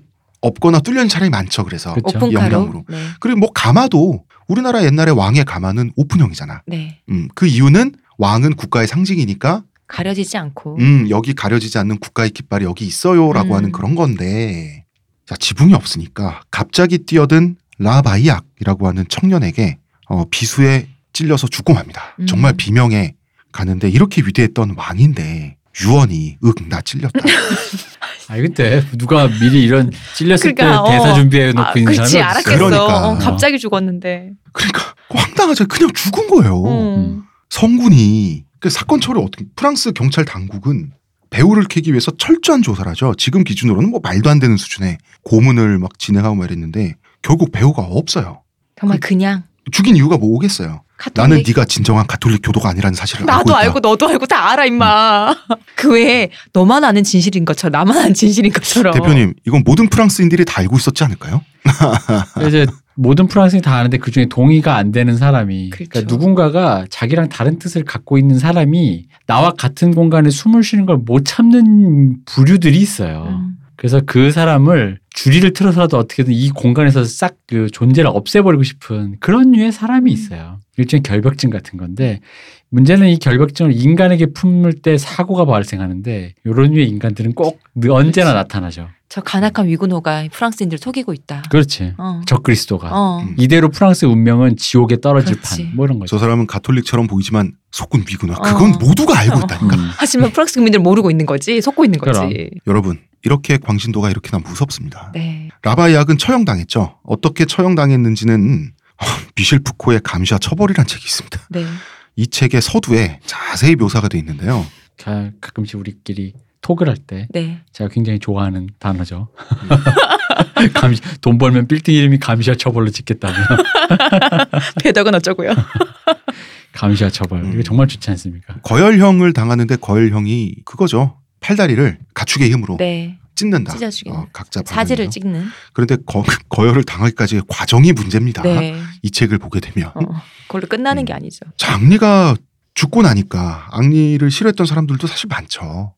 없거나 뚫려 있는 차량이 많죠. 그래서. 오픈카로. 영영으로. 네. 그리고 뭐 가마도 우리나라 옛날에 왕의 가마는 오픈형이잖아. 네. 음, 그 이유는 왕은 국가의 상징이니까 가려지지 않고. 음, 여기 가려지지 않는 국가의 깃발이 여기 있어요라고 음. 하는 그런 건데 자, 지붕이 없으니까 갑자기 뛰어든 라바이약이라고 하는 청년에게 어, 비수에 찔려서 죽고 맙니다. 음. 정말 비명에 가는데 이렇게 위대했던 왕인데 유언이 윽 나 찔렸다. 아 근데 누가 미리 이런 찔렸을 그러니까, 때 대사 어. 준비해 놓고 아, 있는 그렇지 사람이 있어요? 알았겠어. 그러니까. 어, 갑자기 죽었는데. 그러니까 황당하죠. 그냥 죽은 거예요. 음. 성군이 그 사건 처리 어떻게 프랑스 경찰 당국은 배우를 캐기 위해서 철저한 조사를 하죠. 지금 기준으로는 뭐 말도 안 되는 수준의 고문을 막 진행하고 말했는데 결국 배우가 없어요. 정말 그 냥 죽인 이유가 뭐겠어요? 카톨릭. 나는 네가 진정한 가톨릭 교도가 아니라는 사실을 알고 나도 있다. 알고 너도 알고 다 알아 임마. 그 외에 너만 아는 진실인 것처럼 나만 아는 진실인 것처럼. 대표님, 이건 모든 프랑스인들이 다 알고 있었지 않을까요? 이제 모든 프랑스인이 다 아는데 그 중에 동의가 안 되는 사람이 그렇죠. 그러니까 누군가가 자기랑 다른 뜻을 갖고 있는 사람이 나와 같은 공간에 숨을 쉬는 걸 못 참는 부류들이 있어요. 음. 그래서 그 사람을 주리를 틀어서라도 어떻게든 이 공간에서 싹 그 존재를 없애버리고 싶은 그런 류의 사람이 있어요. 일종의 결벽증 같은 건데 문제는 이 결벽증을 인간에게 품을 때 사고가 발생하는데 이런 류의 인간들은 꼭 언제나 나타나죠. 저 간악한 위구노가 프랑스인들 속이고 있다. 그렇지. 어. 적그리스도가. 어. 음. 이대로 프랑스의 운명은 지옥에 떨어질 그렇지. 판. 뭐 이런 거죠. 저 사람은 가톨릭처럼 보이지만 속은 미구나. 어. 그건 모두가 알고 어. 있다니까. 음. 하지만 프랑스 국민들 모르고 있는 거지, 속고 있는 거지. 그럼. 여러분 이렇게 광신도가 이렇게나 무섭습니다. 네. 라바이악은 처형당했죠. 어떻게 처형당했는지는 어, 미셸 푸코의 감시와 처벌이란 책이 있습니다. 네. 이 책의 서두에 자세히 묘사가 돼 있는데요. 가- 가끔씩 우리끼리 톡을 할때 네. 제가 굉장히 좋아하는 단어죠. 감시, 돈 벌면 빌딩 이름이 감시와 처벌로 짓겠다면 배덕은 어쩌고요? 감시와 처벌 음. 이거 정말 좋지 않습니까? 거열형을 당하는데 거열형이 그거죠. 팔다리를 가축의 힘으로 네. 찢는다. 찢어주기는. 어, 각자 사지를 방향이죠. 찍는. 그런데 거, 거열을 당하기까지의 과정이 문제입니다. 네. 이 책을 보게 되면 어. 그걸로 끝나는 음. 게 아니죠. 장리가 죽고 나니까 앙리를 싫어했던 사람들도 사실 많죠.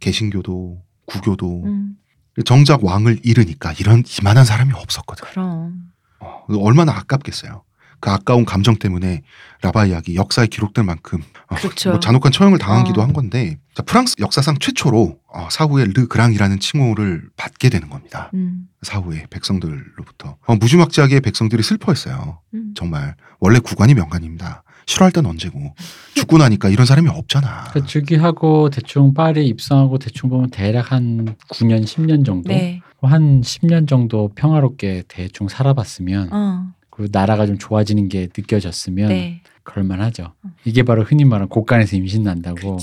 개신교도 구교도 음. 정작 왕을 잃으니까 이런 이만한 사람이 없었거든. 그럼. 어, 얼마나 아깝겠어요. 그 아까운 감정 때문에 라바이악이 역사에 기록될 만큼 어, 그렇죠. 뭐 잔혹한 처형을 당하기도 어. 한 건데 자, 프랑스 역사상 최초로 어, 사후에 르 그랑이라는 칭호를 받게 되는 겁니다. 음. 사후에 백성들로부터 어, 무지막지하게 백성들이 슬퍼했어요. 음. 정말 원래 구관이 명관입니다. 싫어할 땐 언제고 죽고 나니까 이런 사람이 없잖아. 그 즉위하고 대충 파리에 입성하고 대충 보면 대략 한 9년 10년 정도 네. 한 10년 정도 평화롭게 대충 살아봤으면 어. 그 나라가 좀 좋아지는 게 느껴졌으면 네. 그럴만하죠. 이게 바로 흔히 말하는 곳간에서 임신 난다고.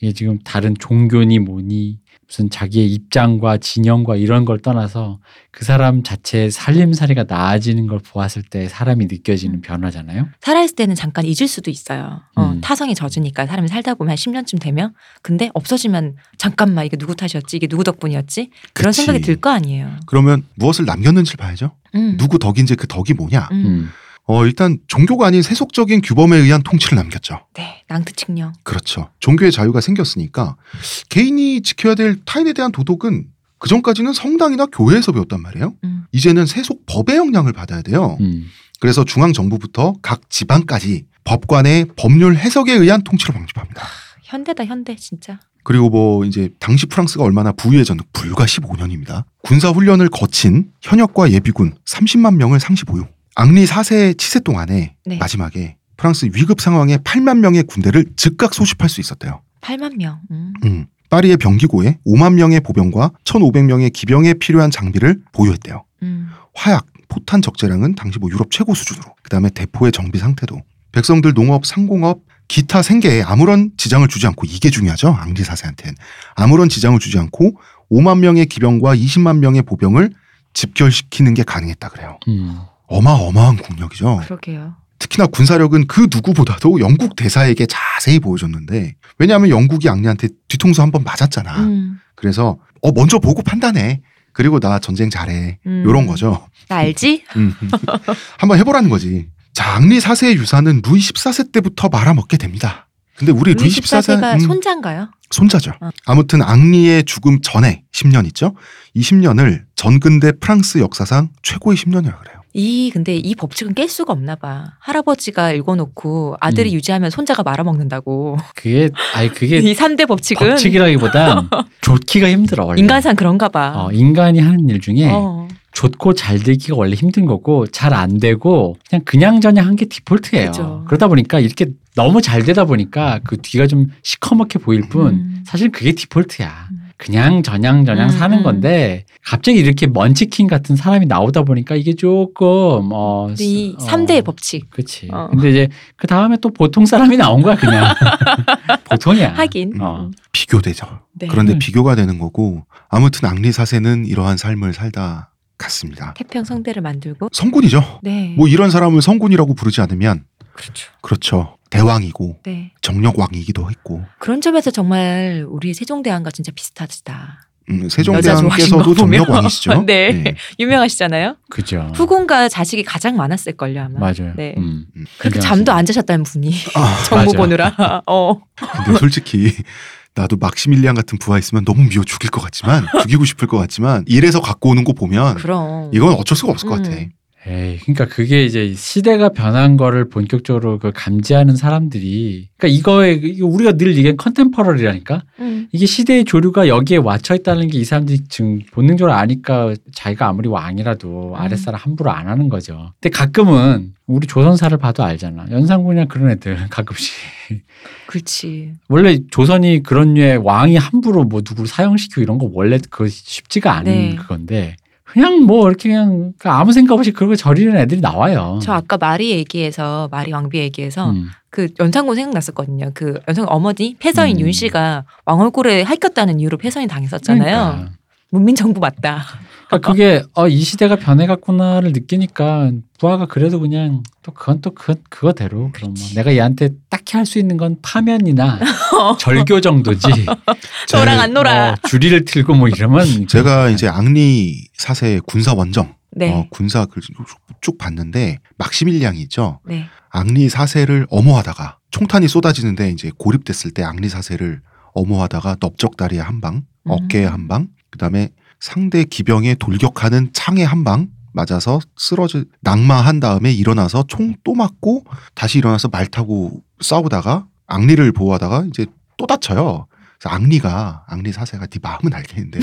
이게 지금 다른 종교니 뭐니 무슨 자기의 입장과 진영과 이런 걸 떠나서 그 사람 자체의 살림살이가 나아지는 걸 보았을 때 사람이 느껴지는 음. 변화잖아요. 살아있을 때는 잠깐 잊을 수도 있어요. 어, 음. 타성이 젖으니까 사람이 살다 보면 한 10년쯤 되면 근데 없어지면 잠깐만 이게 누구 탓이었지 이게 누구 덕분이었지 그런 그치. 생각이 들 거 아니에요. 그러면 무엇을 남겼는지를 봐야죠. 음. 누구 덕인지 그 덕이 뭐냐. 음. 음. 어, 일단 종교가 아닌 세속적인 규범에 의한 통치를 남겼죠. 네. 낭트칙령. 그렇죠. 종교의 자유가 생겼으니까 개인이 지켜야 될 타인에 대한 도덕은 그 전까지는 성당이나 교회에서 배웠단 말이에요. 음. 이제는 세속 법의 영향을 받아야 돼요. 음. 그래서 중앙 정부부터 각 지방까지 법관의 법률 해석에 의한 통치를 방집합니다. 현대다 현대 진짜. 그리고 뭐 이제 당시 프랑스가 얼마나 부유해졌는 불과 15년입니다. 군사 훈련을 거친 현역과 예비군 30만 명을 상시 보유. 앙리 4세 치세 동안에 네. 마지막에 프랑스 위급 상황에 8만 명의 군대를 즉각 소집할 수 있었대요. 8만 명. 음. 음. 파리의 병기고에 5만 명의 보병과 1,500명의 기병에 필요한 장비를 보유했대요. 음. 화약, 포탄 적재량은 당시 뭐 유럽 최고 수준으로. 그다음에 대포의 정비 상태도. 백성들 농업, 상공업, 기타 생계에 아무런 지장을 주지 않고 이게 중요하죠. 앙리 사세한테는 아무런 지장을 주지 않고 5만 명의 기병과 20만 명의 보병을 집결시키는 게 가능했다 그래요. 음. 어마어마한 국력이죠. 그러게요. 특히나 군사력은 그 누구보다도 영국 대사에게 자세히 보여줬는데 왜냐하면 영국이 앙리한테 뒤통수 한 번 맞았잖아. 음. 그래서 어 먼저 보고 판단해. 그리고 나 전쟁 잘해. 음. 요런 거죠. 나 알지? 음. 한번 해보라는 거지. 자, 앙리 4세의 유산은 루이 14세 때부터 말아먹게 됩니다. 근데 우리 루이 루이 14세 14세가 손자인가요? 손자죠. 어. 아무튼 앙리의 죽음 전에 10년 있죠. 이 10년을 전근대 프랑스 역사상 최고의 10년이라고 그래요. 이 근데 이 법칙은 깰 수가 없나 봐. 할아버지가 읽어놓고 아들이 음. 유지하면 손자가 말아먹는다고. 그게 아니 그게 이 3대 법칙은 법칙이라기보단 좋기가 힘들어 원래. 인간상 그런가 봐. 어, 인간이 하는 일 중에 어. 좋고 잘 되기가 원래 힘든 거고 잘 안 되고 그냥 그냥저냥 한 게 디폴트예요. 그죠. 그러다 보니까 이렇게 너무 잘 되다 보니까 그 뒤가 좀 시커멓게 보일 뿐 음. 사실 그게 디폴트야. 음. 그냥 저냥 저냥 음, 사는 음. 건데 갑자기 이렇게 먼치킨 같은 사람이 나오다 보니까 이게 조금 어 근데 이 어, 3대의 법칙. 그치. 어. 근데 이제 그 다음에 또 보통 사람이 나온 거야 그냥 보통이야. 하긴. 어. 비교되죠. 네. 그런데 음. 비교가 되는 거고 아무튼 앙리 4세는 이러한 삶을 살다 갔습니다. 태평 성대를 만들고. 성군이죠. 네. 뭐 이런 사람을 성군이라고 부르지 않으면 그렇죠. 그렇죠. 대왕이고 네. 정력왕이기도 했고 그런 점에서 정말 우리 세종대왕과 진짜 비슷하시다. 음, 세종대왕께서도. 정력왕이시죠. 네. 유명하시잖아요. 그죠. 후궁과 자식이 가장 많았을 걸요 아마. 맞아요. 네. 음. 그렇게 굉장히 잠도 안 자셨다는 분이 아, 정보. 보느라. 어. 근데 솔직히 나도 막시밀리안 같은 부하 있으면 너무 미워 죽일 것 같지만 죽이고 싶을 것 같지만 이래서 갖고 오는 거 보면 그럼. 이건 어쩔 수가 없을 것 음. 같아. 에이, 그러니까 그게 이제 시대가 변한 거를 본격적으로 그 감지하는 사람들이, 그러니까 이거에 이거 우리가 늘 얘기한 컨템퍼러리라니까 음. 이게 시대의 조류가 여기에 watch 있다는 게 이 사람들이 지금 본능적으로 아니까 자기가 아무리 왕이라도 음. 아랫사람 함부로 안 하는 거죠. 근데 가끔은 우리 조선사를 봐도 알잖아. 연산군이나 그런 애들 가끔씩 그렇지. 원래 조선이 그런 류의 왕이 함부로 뭐 누구를 사형시키고 이런 거 원래 그 쉽지가 않은 네. 그건데 그냥 뭐 이렇게 그냥 아무 생각 없이 거 저리는 애들이 나와요. 저 아까 마리 얘기해서 마리 왕비 얘기해서 음. 그 연산군 생각났었거든요. 그 연산군 어머니 패서인 음. 윤 씨가 왕 얼굴에 할겼다는 이유로 패서인 당했었잖아요. 그러니까. 문민 정부 맞다. 그러니까 그게 어, 이 시대가 변해갔구나를 느끼니까 부하가 그래도 그냥 또 그건 또 그, 그거대로 그럼 뭐 내가 얘한테 딱히 할 수 있는 건 파면이나 절교 정도지 너랑 안 놀아. 어, 주리를 틀고 뭐 이러면 제가 이제 앙리 사세의 군사 원정 네. 어, 군사 글 쭉, 쭉 봤는데 막시밀리앙이 있죠. 네. 앙리 사세를 엄호하다가 총탄이 쏟아지는데 이제 고립됐을 때 앙리 사세를 엄호하다가 넓적다리에 한 방, 음. 어깨에 한 방, 그다음에 상대 기병에 돌격하는 창에 한 방 맞아서 쓰러져 낙마한 다음에 일어나서 총 또 맞고 다시 일어나서 말 타고 싸우다가 앙리를 보호하다가 이제 또 다쳐요. 그래서 앙리가 앙리 사세가 네 마음은 알겠는데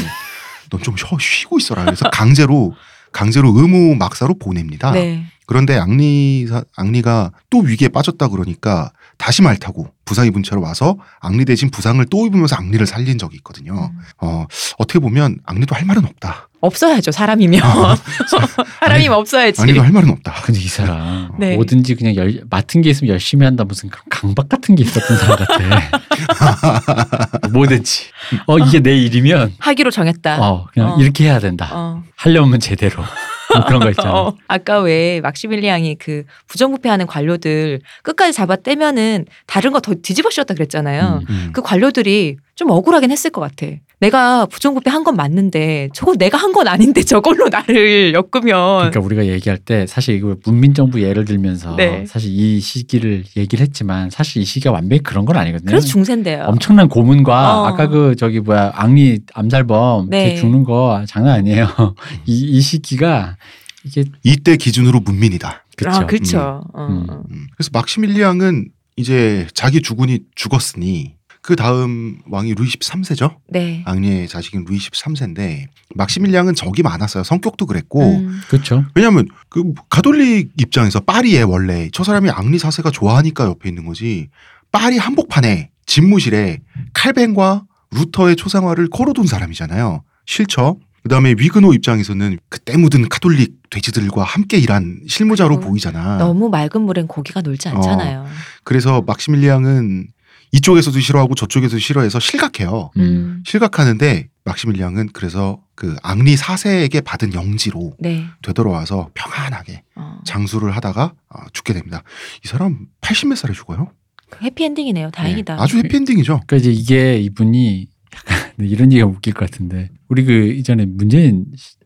넌 좀 쉬고 있어라. 그래서 강제로 강제로 의무 막사로 보냅니다. 네. 그런데 앙리 앙리가 또 위기에 빠졌다 그러니까 다시 말 타고 부상 입은 채로 와서 앙리 대신 부상을 또 입으면서 앙리를 살린 적이 있거든요. 음. 어 어떻게 보면 앙리도 할 말은 없다. 없어야죠 사람이면 어, 사람이면 없어야지. 앙리도 할 말은 없다. 근데 이 사람 네. 뭐든지 그냥 열, 맡은 게 있으면 열심히 한다 무슨 그런 강박 같은 게 있었던 사람 같아. 뭐든지 어 이게 내 일이면 하기로 정했다. 어 그냥 어. 이렇게 해야 된다. 어. 하려면 제대로 뭐 그런 거 있잖아. 어, 아까 왜 막시밀리앙이 그 부정부패하는 관료들 끝까지 잡아 떼면은 다른 거 더 뒤집어 씌웠다 그랬잖아요. 음. 음. 그 관료들이 좀 억울하긴 했을 것 같아. 내가 부정부패 한 건 맞는데 저거 내가 한 건 아닌데 저걸로 나를 엮으면 그러니까 우리가 얘기할 때 사실 이거 문민정부 예를 들면서 네. 사실 이 시기를 얘기를 했지만 사실 이 시기가 완벽히 그런 건 아니거든요. 그래서 중세인데요. 엄청난 고문과 어. 아까 그 저기 뭐야 앙리 암살범 네. 걔 죽는 거 장난 아니에요. 이, 이 시기가 이게 이때 기준으로 문민이다. 그렇죠. 아, 그렇죠. 어, 음. 어. 음. 그래서 막시밀리앙은 이제 자기 주군이 죽었으니 그 다음 왕이 루이 13세죠. 네. 앙리의 자식인 루이 13세인데 막시밀리앙은 적이 많았어요. 성격도 그랬고 음. 그렇죠. 왜냐하면 그 가톨릭 입장에서 파리에 원래 저 사람이 앙리 사세가 좋아하니까 옆에 있는 거지. 파리 한복판에 집무실에 칼뱅과 루터의 초상화를 걸어둔 사람이잖아요. 싫죠. 그다음에 위그노 입장에서는 그때 묻은 카톨릭 돼지들과 함께 일한 실무자로 보이잖아. 너무 맑은 물엔 고기가 놀지 않잖아요. 그래서 막시밀리앙은 이쪽에서도 싫어하고 저쪽에서도 싫어해서 실각해요. 음. 실각하는데 막시밀리앙은 그래서 그 앙리 사세에게 받은 영지로 네. 되돌아와서 평안하게 어. 장수를 하다가 어, 죽게 됩니다. 이 사람 80몇 살에 죽어요? 그 해피엔딩이네요. 다행이다. 네, 아주 해피엔딩이죠. 그러니까 이제 이게 이분이 약간 이런 얘기가 웃길 것 같은데 우리 그 이전에 문재인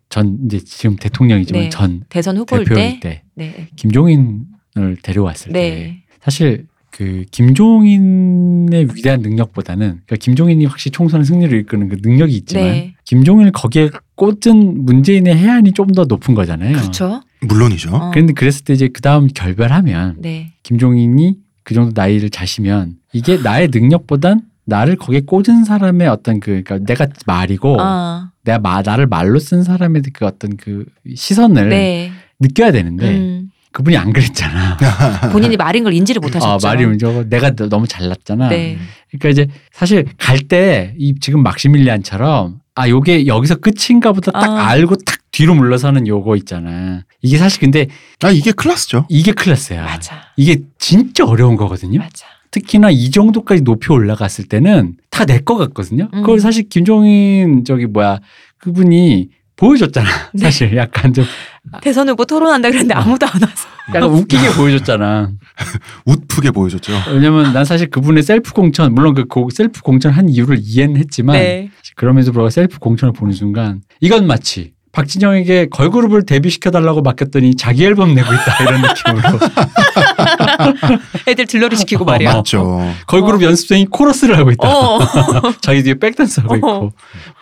전 이제 지금 대통령이지만 네. 전 대선 후보일 대표일 때. 때 네. 김종인을 데려왔을 때 네. 사실 그 김종인의 위대한 능력보다는 그러니까 김종인이 확실히 총선의 승리를 이끄는 그 능력이 있지만 네. 김종인을 거기에 꽂은 문재인의 해안이 좀 더 높은 거잖아요. 그렇죠. 물론이죠. 어. 그런데 그랬을 때 이제 그 다음 결별하면 네. 김종인이 그 정도 나이를 자시면 이게 나의 능력보단 나를 거기에 꽂은 사람의 어떤 그 그러니까 내가 말이고 아. 내가 마, 나를 말로 쓴 사람의 그 어떤 그 시선을 네. 느껴야 되는데 음. 그분이 안 그랬잖아. 본인이 말인 걸 인지를 못 아, 하셨죠. 말이 저거 내가 너- 너무 잘났잖아. 네. 그러니까 이제 사실 갈 때 이 지금 막시밀리안처럼 아 요게 여기서 끝인가 보다 딱 아. 알고 탁 뒤로 물러서는 요거 있잖아. 이게 사실 근데 아 이게 클래스죠. 이게 클래스야. 맞아. 이게 진짜 어려운 거거든요. 맞아. 특히나 이 정도까지 높이 올라갔을 때는 다 내 거 같거든요. 음. 그걸 사실 김종인 저기 뭐야 그분이 보여줬잖아. 네. 사실 약간 좀 대선 후보 토론한다 그랬는데 아무도 안 와서. 약간 웃기게 보여줬잖아. 웃프게 보여줬죠. 왜냐면 난 사실 그분의 셀프 공천 물론 그 고- 셀프 공천 한 이유를 이해는 했지만 네. 그럼에도 불구하고 셀프 공천을 보는 순간 이건 마치 박진영에게 걸그룹을 데뷔시켜달라고 맡겼더니 자기 앨범 내고 있다 이런 느낌으로 애들 들러리 시키고 말이야. 맞죠. 걸그룹 연습생이 코러스를 하고 있다. 어. 자기 뒤에 백댄스 하고 어. 있고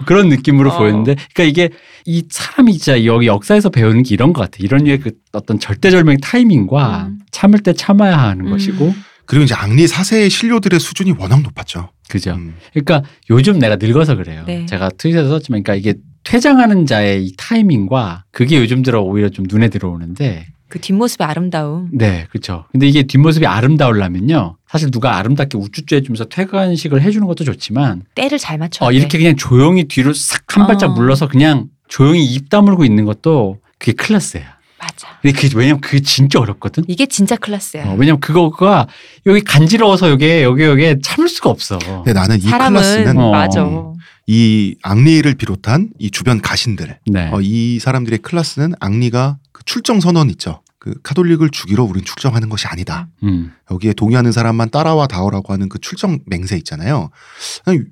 그런 느낌으로 어. 보였는데 그러니까 이게 이 사람이 진짜 여기 역사에서 배우는 게 이런 것 같아. 이런 류의 그 어떤 절대절명의 타이밍과 음. 참을 때 참아야 하는 음. 것이고 그리고 이제 앙리 4세의 신료들의 수준이 워낙 높았죠. 그죠. 음. 그러니까 요즘 내가 늙어서 그래요. 네. 제가 트윗에서 썼지만 그러니까 이게 퇴장하는 자의 이 타이밍과 그게 요즘 들어 오히려 좀 눈에 들어오는데 그 뒷모습의 아름다움. 네, 그렇죠. 근데 이게 뒷모습이 아름다우려면요. 사실 누가 아름답게 우쭈쭈 해주면서 퇴관식을 해주는 것도 좋지만 때를 잘 맞춰. 어, 이렇게 그냥 조용히 뒤로 싹 한 발짝 어. 물러서 그냥 조용히 입 다물고 있는 것도 그게 클래스야. 맞아. 근데 그게 왜냐면 그게 진짜 어렵거든. 이게 진짜 클래스야. 어, 왜냐면 그거가 여기 간지러워서 여기 여기 여기 참을 수가 없어. 근데 나는 이 사람은 클래스는 어. 맞아. 이 앙리를 비롯한 이 주변 가신들, 네. 어, 이 사람들의 클래스는 앙리가 그 출정 선언 있죠. 그 카톨릭을 죽이러 우린 출정하는 것이 아니다. 음. 여기에 동의하는 사람만 따라와 다오라고 하는 그 출정 맹세 있잖아요.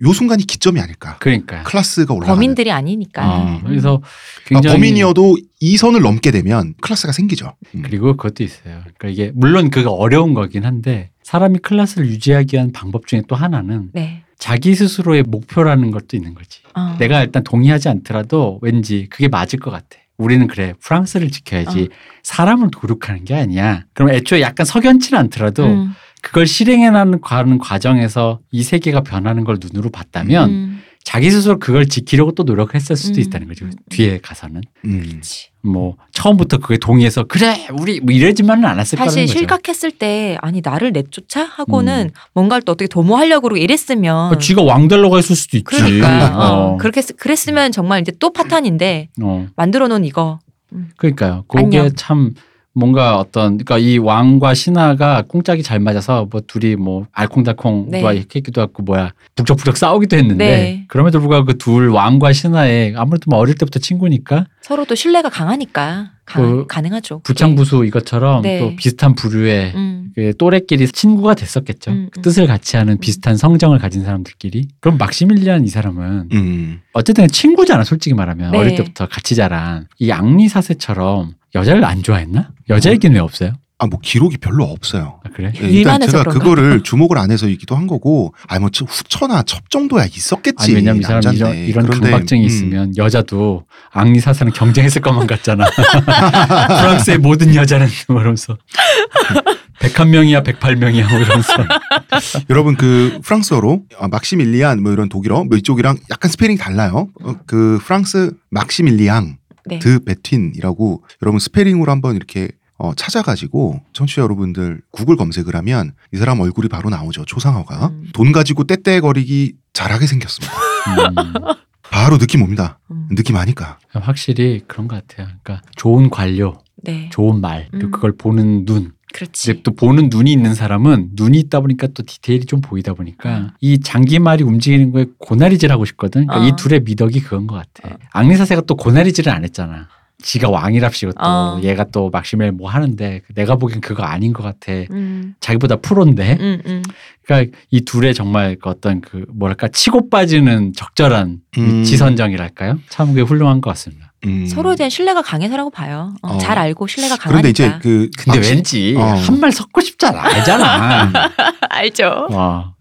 요 순간이 기점이 아닐까. 그러니까. 클래스가 올라가는. 범인들이 아니니까. 어, 그래서 아, 굉장히 범인이어도 이 선을 넘게 되면 클래스가 생기죠. 음. 그리고 그것도 있어요. 그러니까 이게 물론 그거 어려운 거긴 한데 사람이 클래스를 유지하기 위한 방법 중에 또 하나는 네. 자기 스스로의 목표라는 것도 있는 거지. 어. 내가 일단 동의하지 않더라도 왠지 그게 맞을 것 같아. 우리는 그래 프랑스를 지켜야지 사람을 도륙하는 게 아니야. 그럼 애초에 약간 석연치는 않더라도 음. 그걸 실행해 나가는 가는 과정에서 이 세계가 변하는 걸 눈으로 봤다면 음. 자기 스스로 그걸 지키려고 또 노력을 했을 수도 음. 있다는 거죠. 음. 뒤에 가서는 음. 뭐 처음부터 그게 동의해서 그래 우리 뭐 이러지만은 않았을 거라는 사실 거죠. 실각했을 때 아니 나를 내쫓아 하고는 음. 뭔가를 또 어떻게 도모하려고 그러고 이랬으면 어, 쥐가 왕 되려고 했을 수도 있지. 그러니까 어. 어. 그렇게 했- 그랬으면 정말 이제 또 파탄인데 어. 만들어 놓은 이거 그러니까요. 그게 안녕. 참 뭔가 어떤 그러니까 이 왕과 신하가 꽁짝이 잘 맞아서 뭐 둘이 뭐 알콩달콩 네. 뭐 이렇게 했기도 하고 뭐야 북적북적 싸우기도 했는데 네. 그럼에도 불구하고 그 둘 왕과 신하의 아무래도 뭐 어릴 때부터 친구니까 서로 또 신뢰가 강하니까 가, 그 가능하죠. 부창부수 이것처럼 네. 또 비슷한 부류의 음. 그 또래끼리 친구가 됐었겠죠. 음, 그 음. 뜻을 같이 하는 비슷한 성정을 가진 사람들끼리. 그럼 막시밀리안 이 사람은 음. 어쨌든 친구잖아, 솔직히 말하면. 네. 어릴 때부터 같이 자란. 이 앙리 사세처럼 여자를 안 좋아했나? 여자 얘기는 왜 없어요? 아, 뭐 기록이 별로 없어요. 아, 그래? 예, 일만 일단 해서 제가 그런가? 그거를 주목을 안 해서이기도 한 거고, 아니 뭐 후처나 첩 정도야 있었겠지. 아니, 왜냐면 이 사람 이런. 이런 그런데, 강박증이 음, 있으면 여자도 앙리 사사는 경쟁했을 것만 같잖아. 프랑스의 모든 여자는 뭐 이러면서 101명이야 108명이야 뭐 이러면서 여러분 그 프랑스어로 아, 막시밀리안 뭐 이런 독일어 뭐 이쪽이랑 약간 스페링이 달라요. 어, 그 프랑스 막시밀리앙 네. 드 베틴이라고 여러분 스페링으로 한번 이렇게 어, 찾아가지고 청취자 여러분들 구글 검색을 하면 이 사람 얼굴이 바로 나오죠. 초상화가 음. 돈 가지고 떼떼거리기 잘하게 생겼습니다. 음, 바로 느낌 옵니다. 음. 느낌 아니까. 확실히 그런 것 같아요. 그러니까 좋은 관료, 네. 좋은 말, 음. 그걸 보는 눈. 그렇지. 또 보는 눈이 있는 사람은 눈이 있다 보니까 또 디테일이 좀 보이다 보니까 음. 이 장기말이 움직이는 거에 고나리질 하고 싶거든. 그러니까 어. 이 둘의 미덕이 그건 것 같아. 앙리사세가 또 고나리질을 안 했잖아. 지가 왕이랍시고 또 어. 얘가 또 막시멜 뭐 하는데 내가 보기엔 그거 아닌 것 같아. 음. 자기보다 프로인데. 음, 음. 그러니까 이 둘의 정말 그 어떤 그 뭐랄까 치고 빠지는 적절한 음. 위치 선정이랄까요? 참 그게 훌륭한 것 같습니다. 음. 서로에 대한 신뢰가 강해서라고 봐요. 어, 어. 잘 알고 신뢰가 그런데 강하니까. 이제 그 근데 막시- 왠지 어. 한말 섞고 싶잖아. 알잖아. 알죠. 와.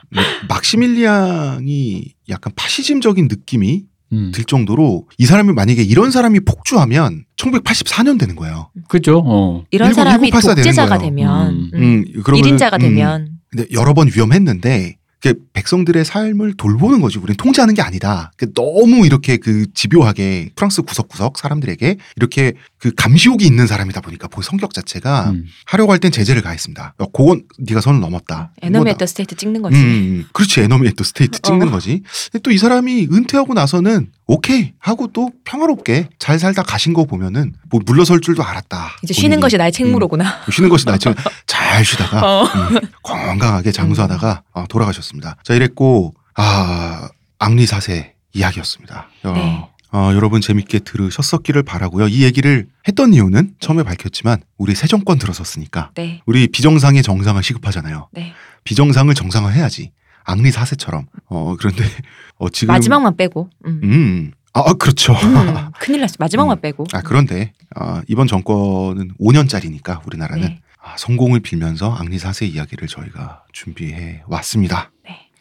막시밀리앙이 약간 파시즘적인 느낌이 음. 들 정도로 이 사람이 만약에 이런 사람이 폭주하면 1984년 되는 거예요. 그죠? 어. 이런 일곱- 사람이 독재자가 거예요. 되면 음. 음. 음, 일인자가 음, 되면 근데 여러 번 위험했는데 그 백성들의 삶을 돌보는 거지. 우리는 통제하는 게 아니다. 그 너무 이렇게 그 집요하게 프랑스 구석구석 사람들에게 이렇게 그 감시욕이 있는 사람이다 보니까 그 성격 자체가 음. 하려고 할 땐 제재를 가했습니다. 어, 그건 네가 선을 넘었다. enemy. of the state 찍는 거지. 음, 그렇지. enemy of the state 찍는 어. 거지. 근데 또 이 사람이 은퇴하고 나서는 오케이 하고 또 평화롭게 잘 살다 가신 거 보면은 뭐 물러설 줄도 알았다. 이제 쉬는 본인이. 것이 나의 책무로구나. 음, 쉬는 것이 나지잘 쉬다가 어. 음, 건강하게 장수하다가 어, 돌아가셨습니다. 자 이랬고 아 앙리 4세 이야기였습니다. 어, 네. 어, 여러분 재밌게 들으셨었기를 바라고요. 이 얘기를 했던 이유는 처음에 밝혔지만 우리 새 정권 들어섰으니까 네. 우리 비정상의 정상화가 시급하잖아요. 네. 비정상을 정상화해야지. 앙리 사세처럼. 어 그런데 어 지금 마지막만 빼고. 음. 음 아 그렇죠. 음, 큰일 났어. 마지막만 음. 빼고. 아 그런데 어, 이번 정권은 5년짜리니까 우리나라는 네. 아, 성공을 빌면서 앙리 4세 이야기를 저희가 준비해 왔습니다.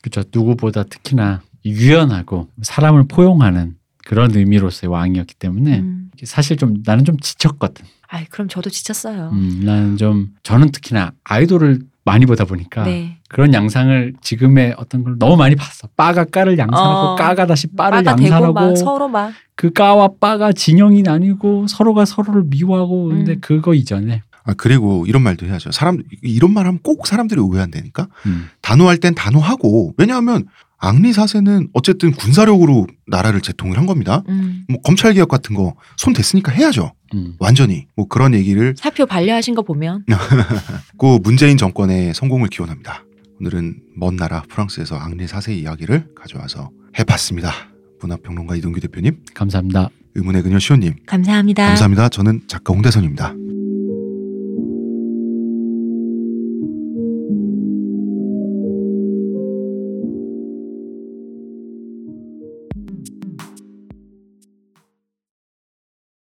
그죠. 누구보다 특히나 유연하고 사람을 포용하는 그런 의미로서의 왕이었기 때문에 음. 사실 좀 나는 좀 지쳤거든. 아이 그럼 저도 지쳤어요. 음, 나는 좀 저는 특히나 아이돌을 많이 보다 보니까 네. 그런 양상을 지금의 어떤 걸 너무 많이 봤어. 빠가 까를 양산하고 어. 까가 다시 빠를 빠가 양산하고 막 서로 막 그 까와 빠가 진영이 나뉘고 서로가 서로를 미워하고 근데 음. 그거 이전에 아 그리고 이런 말도 해야죠. 사람 이런 말 하면 꼭 사람들이 오해한다니까. 음, 단호할 땐 단호하고 왜냐하면 앙리 4세는 어쨌든 군사력으로 나라를 재통을 한 겁니다. 음. 뭐 검찰 개혁 같은 거 손 댔으니까 해야죠. 음. 완전히 뭐 그런 얘기를 사표 반려하신 거 보면 그 문재인 정권의 성공을 기원합니다. 오늘은 먼 나라 프랑스에서 앙리 4세 이야기를 가져와서 해봤습니다. 문화평론가 이동규 대표님, 감사합니다. 의문의 그녀 시호님, 감사합니다. 감사합니다. 저는 작가 홍대선입니다.